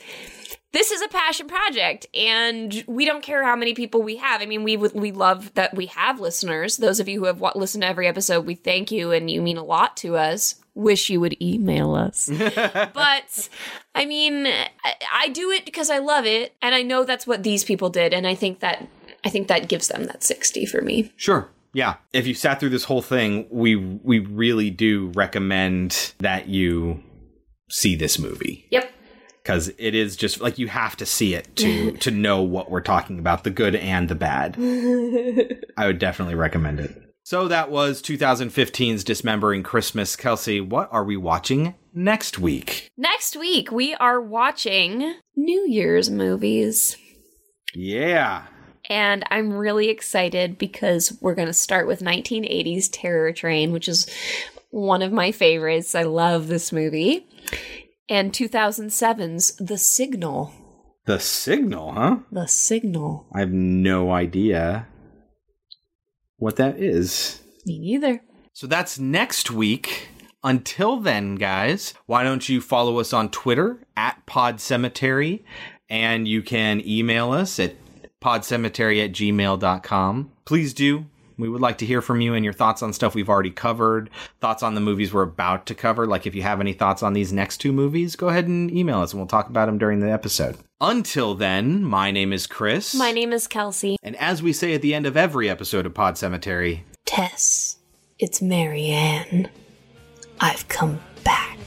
this is a passion project, and we don't care how many people we have. I mean, we we love that we have listeners. Those of you who have listened to every episode, we thank you, and you mean a lot to us. Wish you would email us. but I mean, I, I do it because I love it, and I know that's what these people did, and I think that I think that gives them that sixty for me. Sure. Yeah. If you sat through this whole thing, we we really do recommend that you see this movie. Yep. Because it is just like you have to see it to to know what we're talking about, the good and the bad. I would definitely recommend it. So that was 2015's Dismembering Christmas. Kelsey, what are we watching next week? Next week we are watching New Year's movies. Yeah. And I'm really excited because we're going to start with 1980s Terror Train, which is one of my favorites. I love this movie. And 2007's The Signal. The Signal, huh? The Signal. I have no idea what that is. Me neither. So that's next week. Until then, guys, why don't you follow us on Twitter at Pod Cemetery and you can email us at podcemetery at gmail.com. Please do. We would like to hear from you and your thoughts on stuff we've already covered, thoughts on the movies we're about to cover. Like if you have any thoughts on these next two movies, go ahead and email us and we'll talk about them during the episode. Until then, my name is Chris. My name is Kelsey. and as we say at the end of every episode of Pod Cemetery, Tess, it's Marianne. I've come back.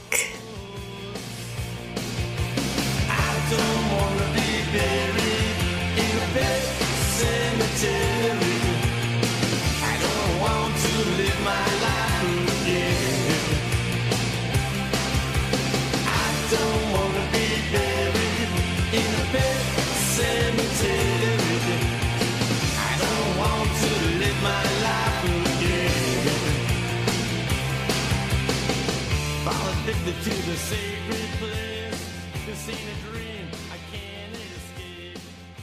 Addicted to the sacred place. This ain't a dream. I can't escape.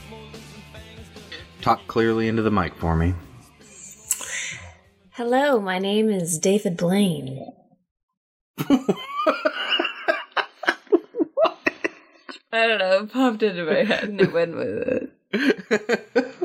Molding some fangs talk clearly into the mic for me. Hello, my name is David Blaine. I don't know, it popped into my head and it went with it.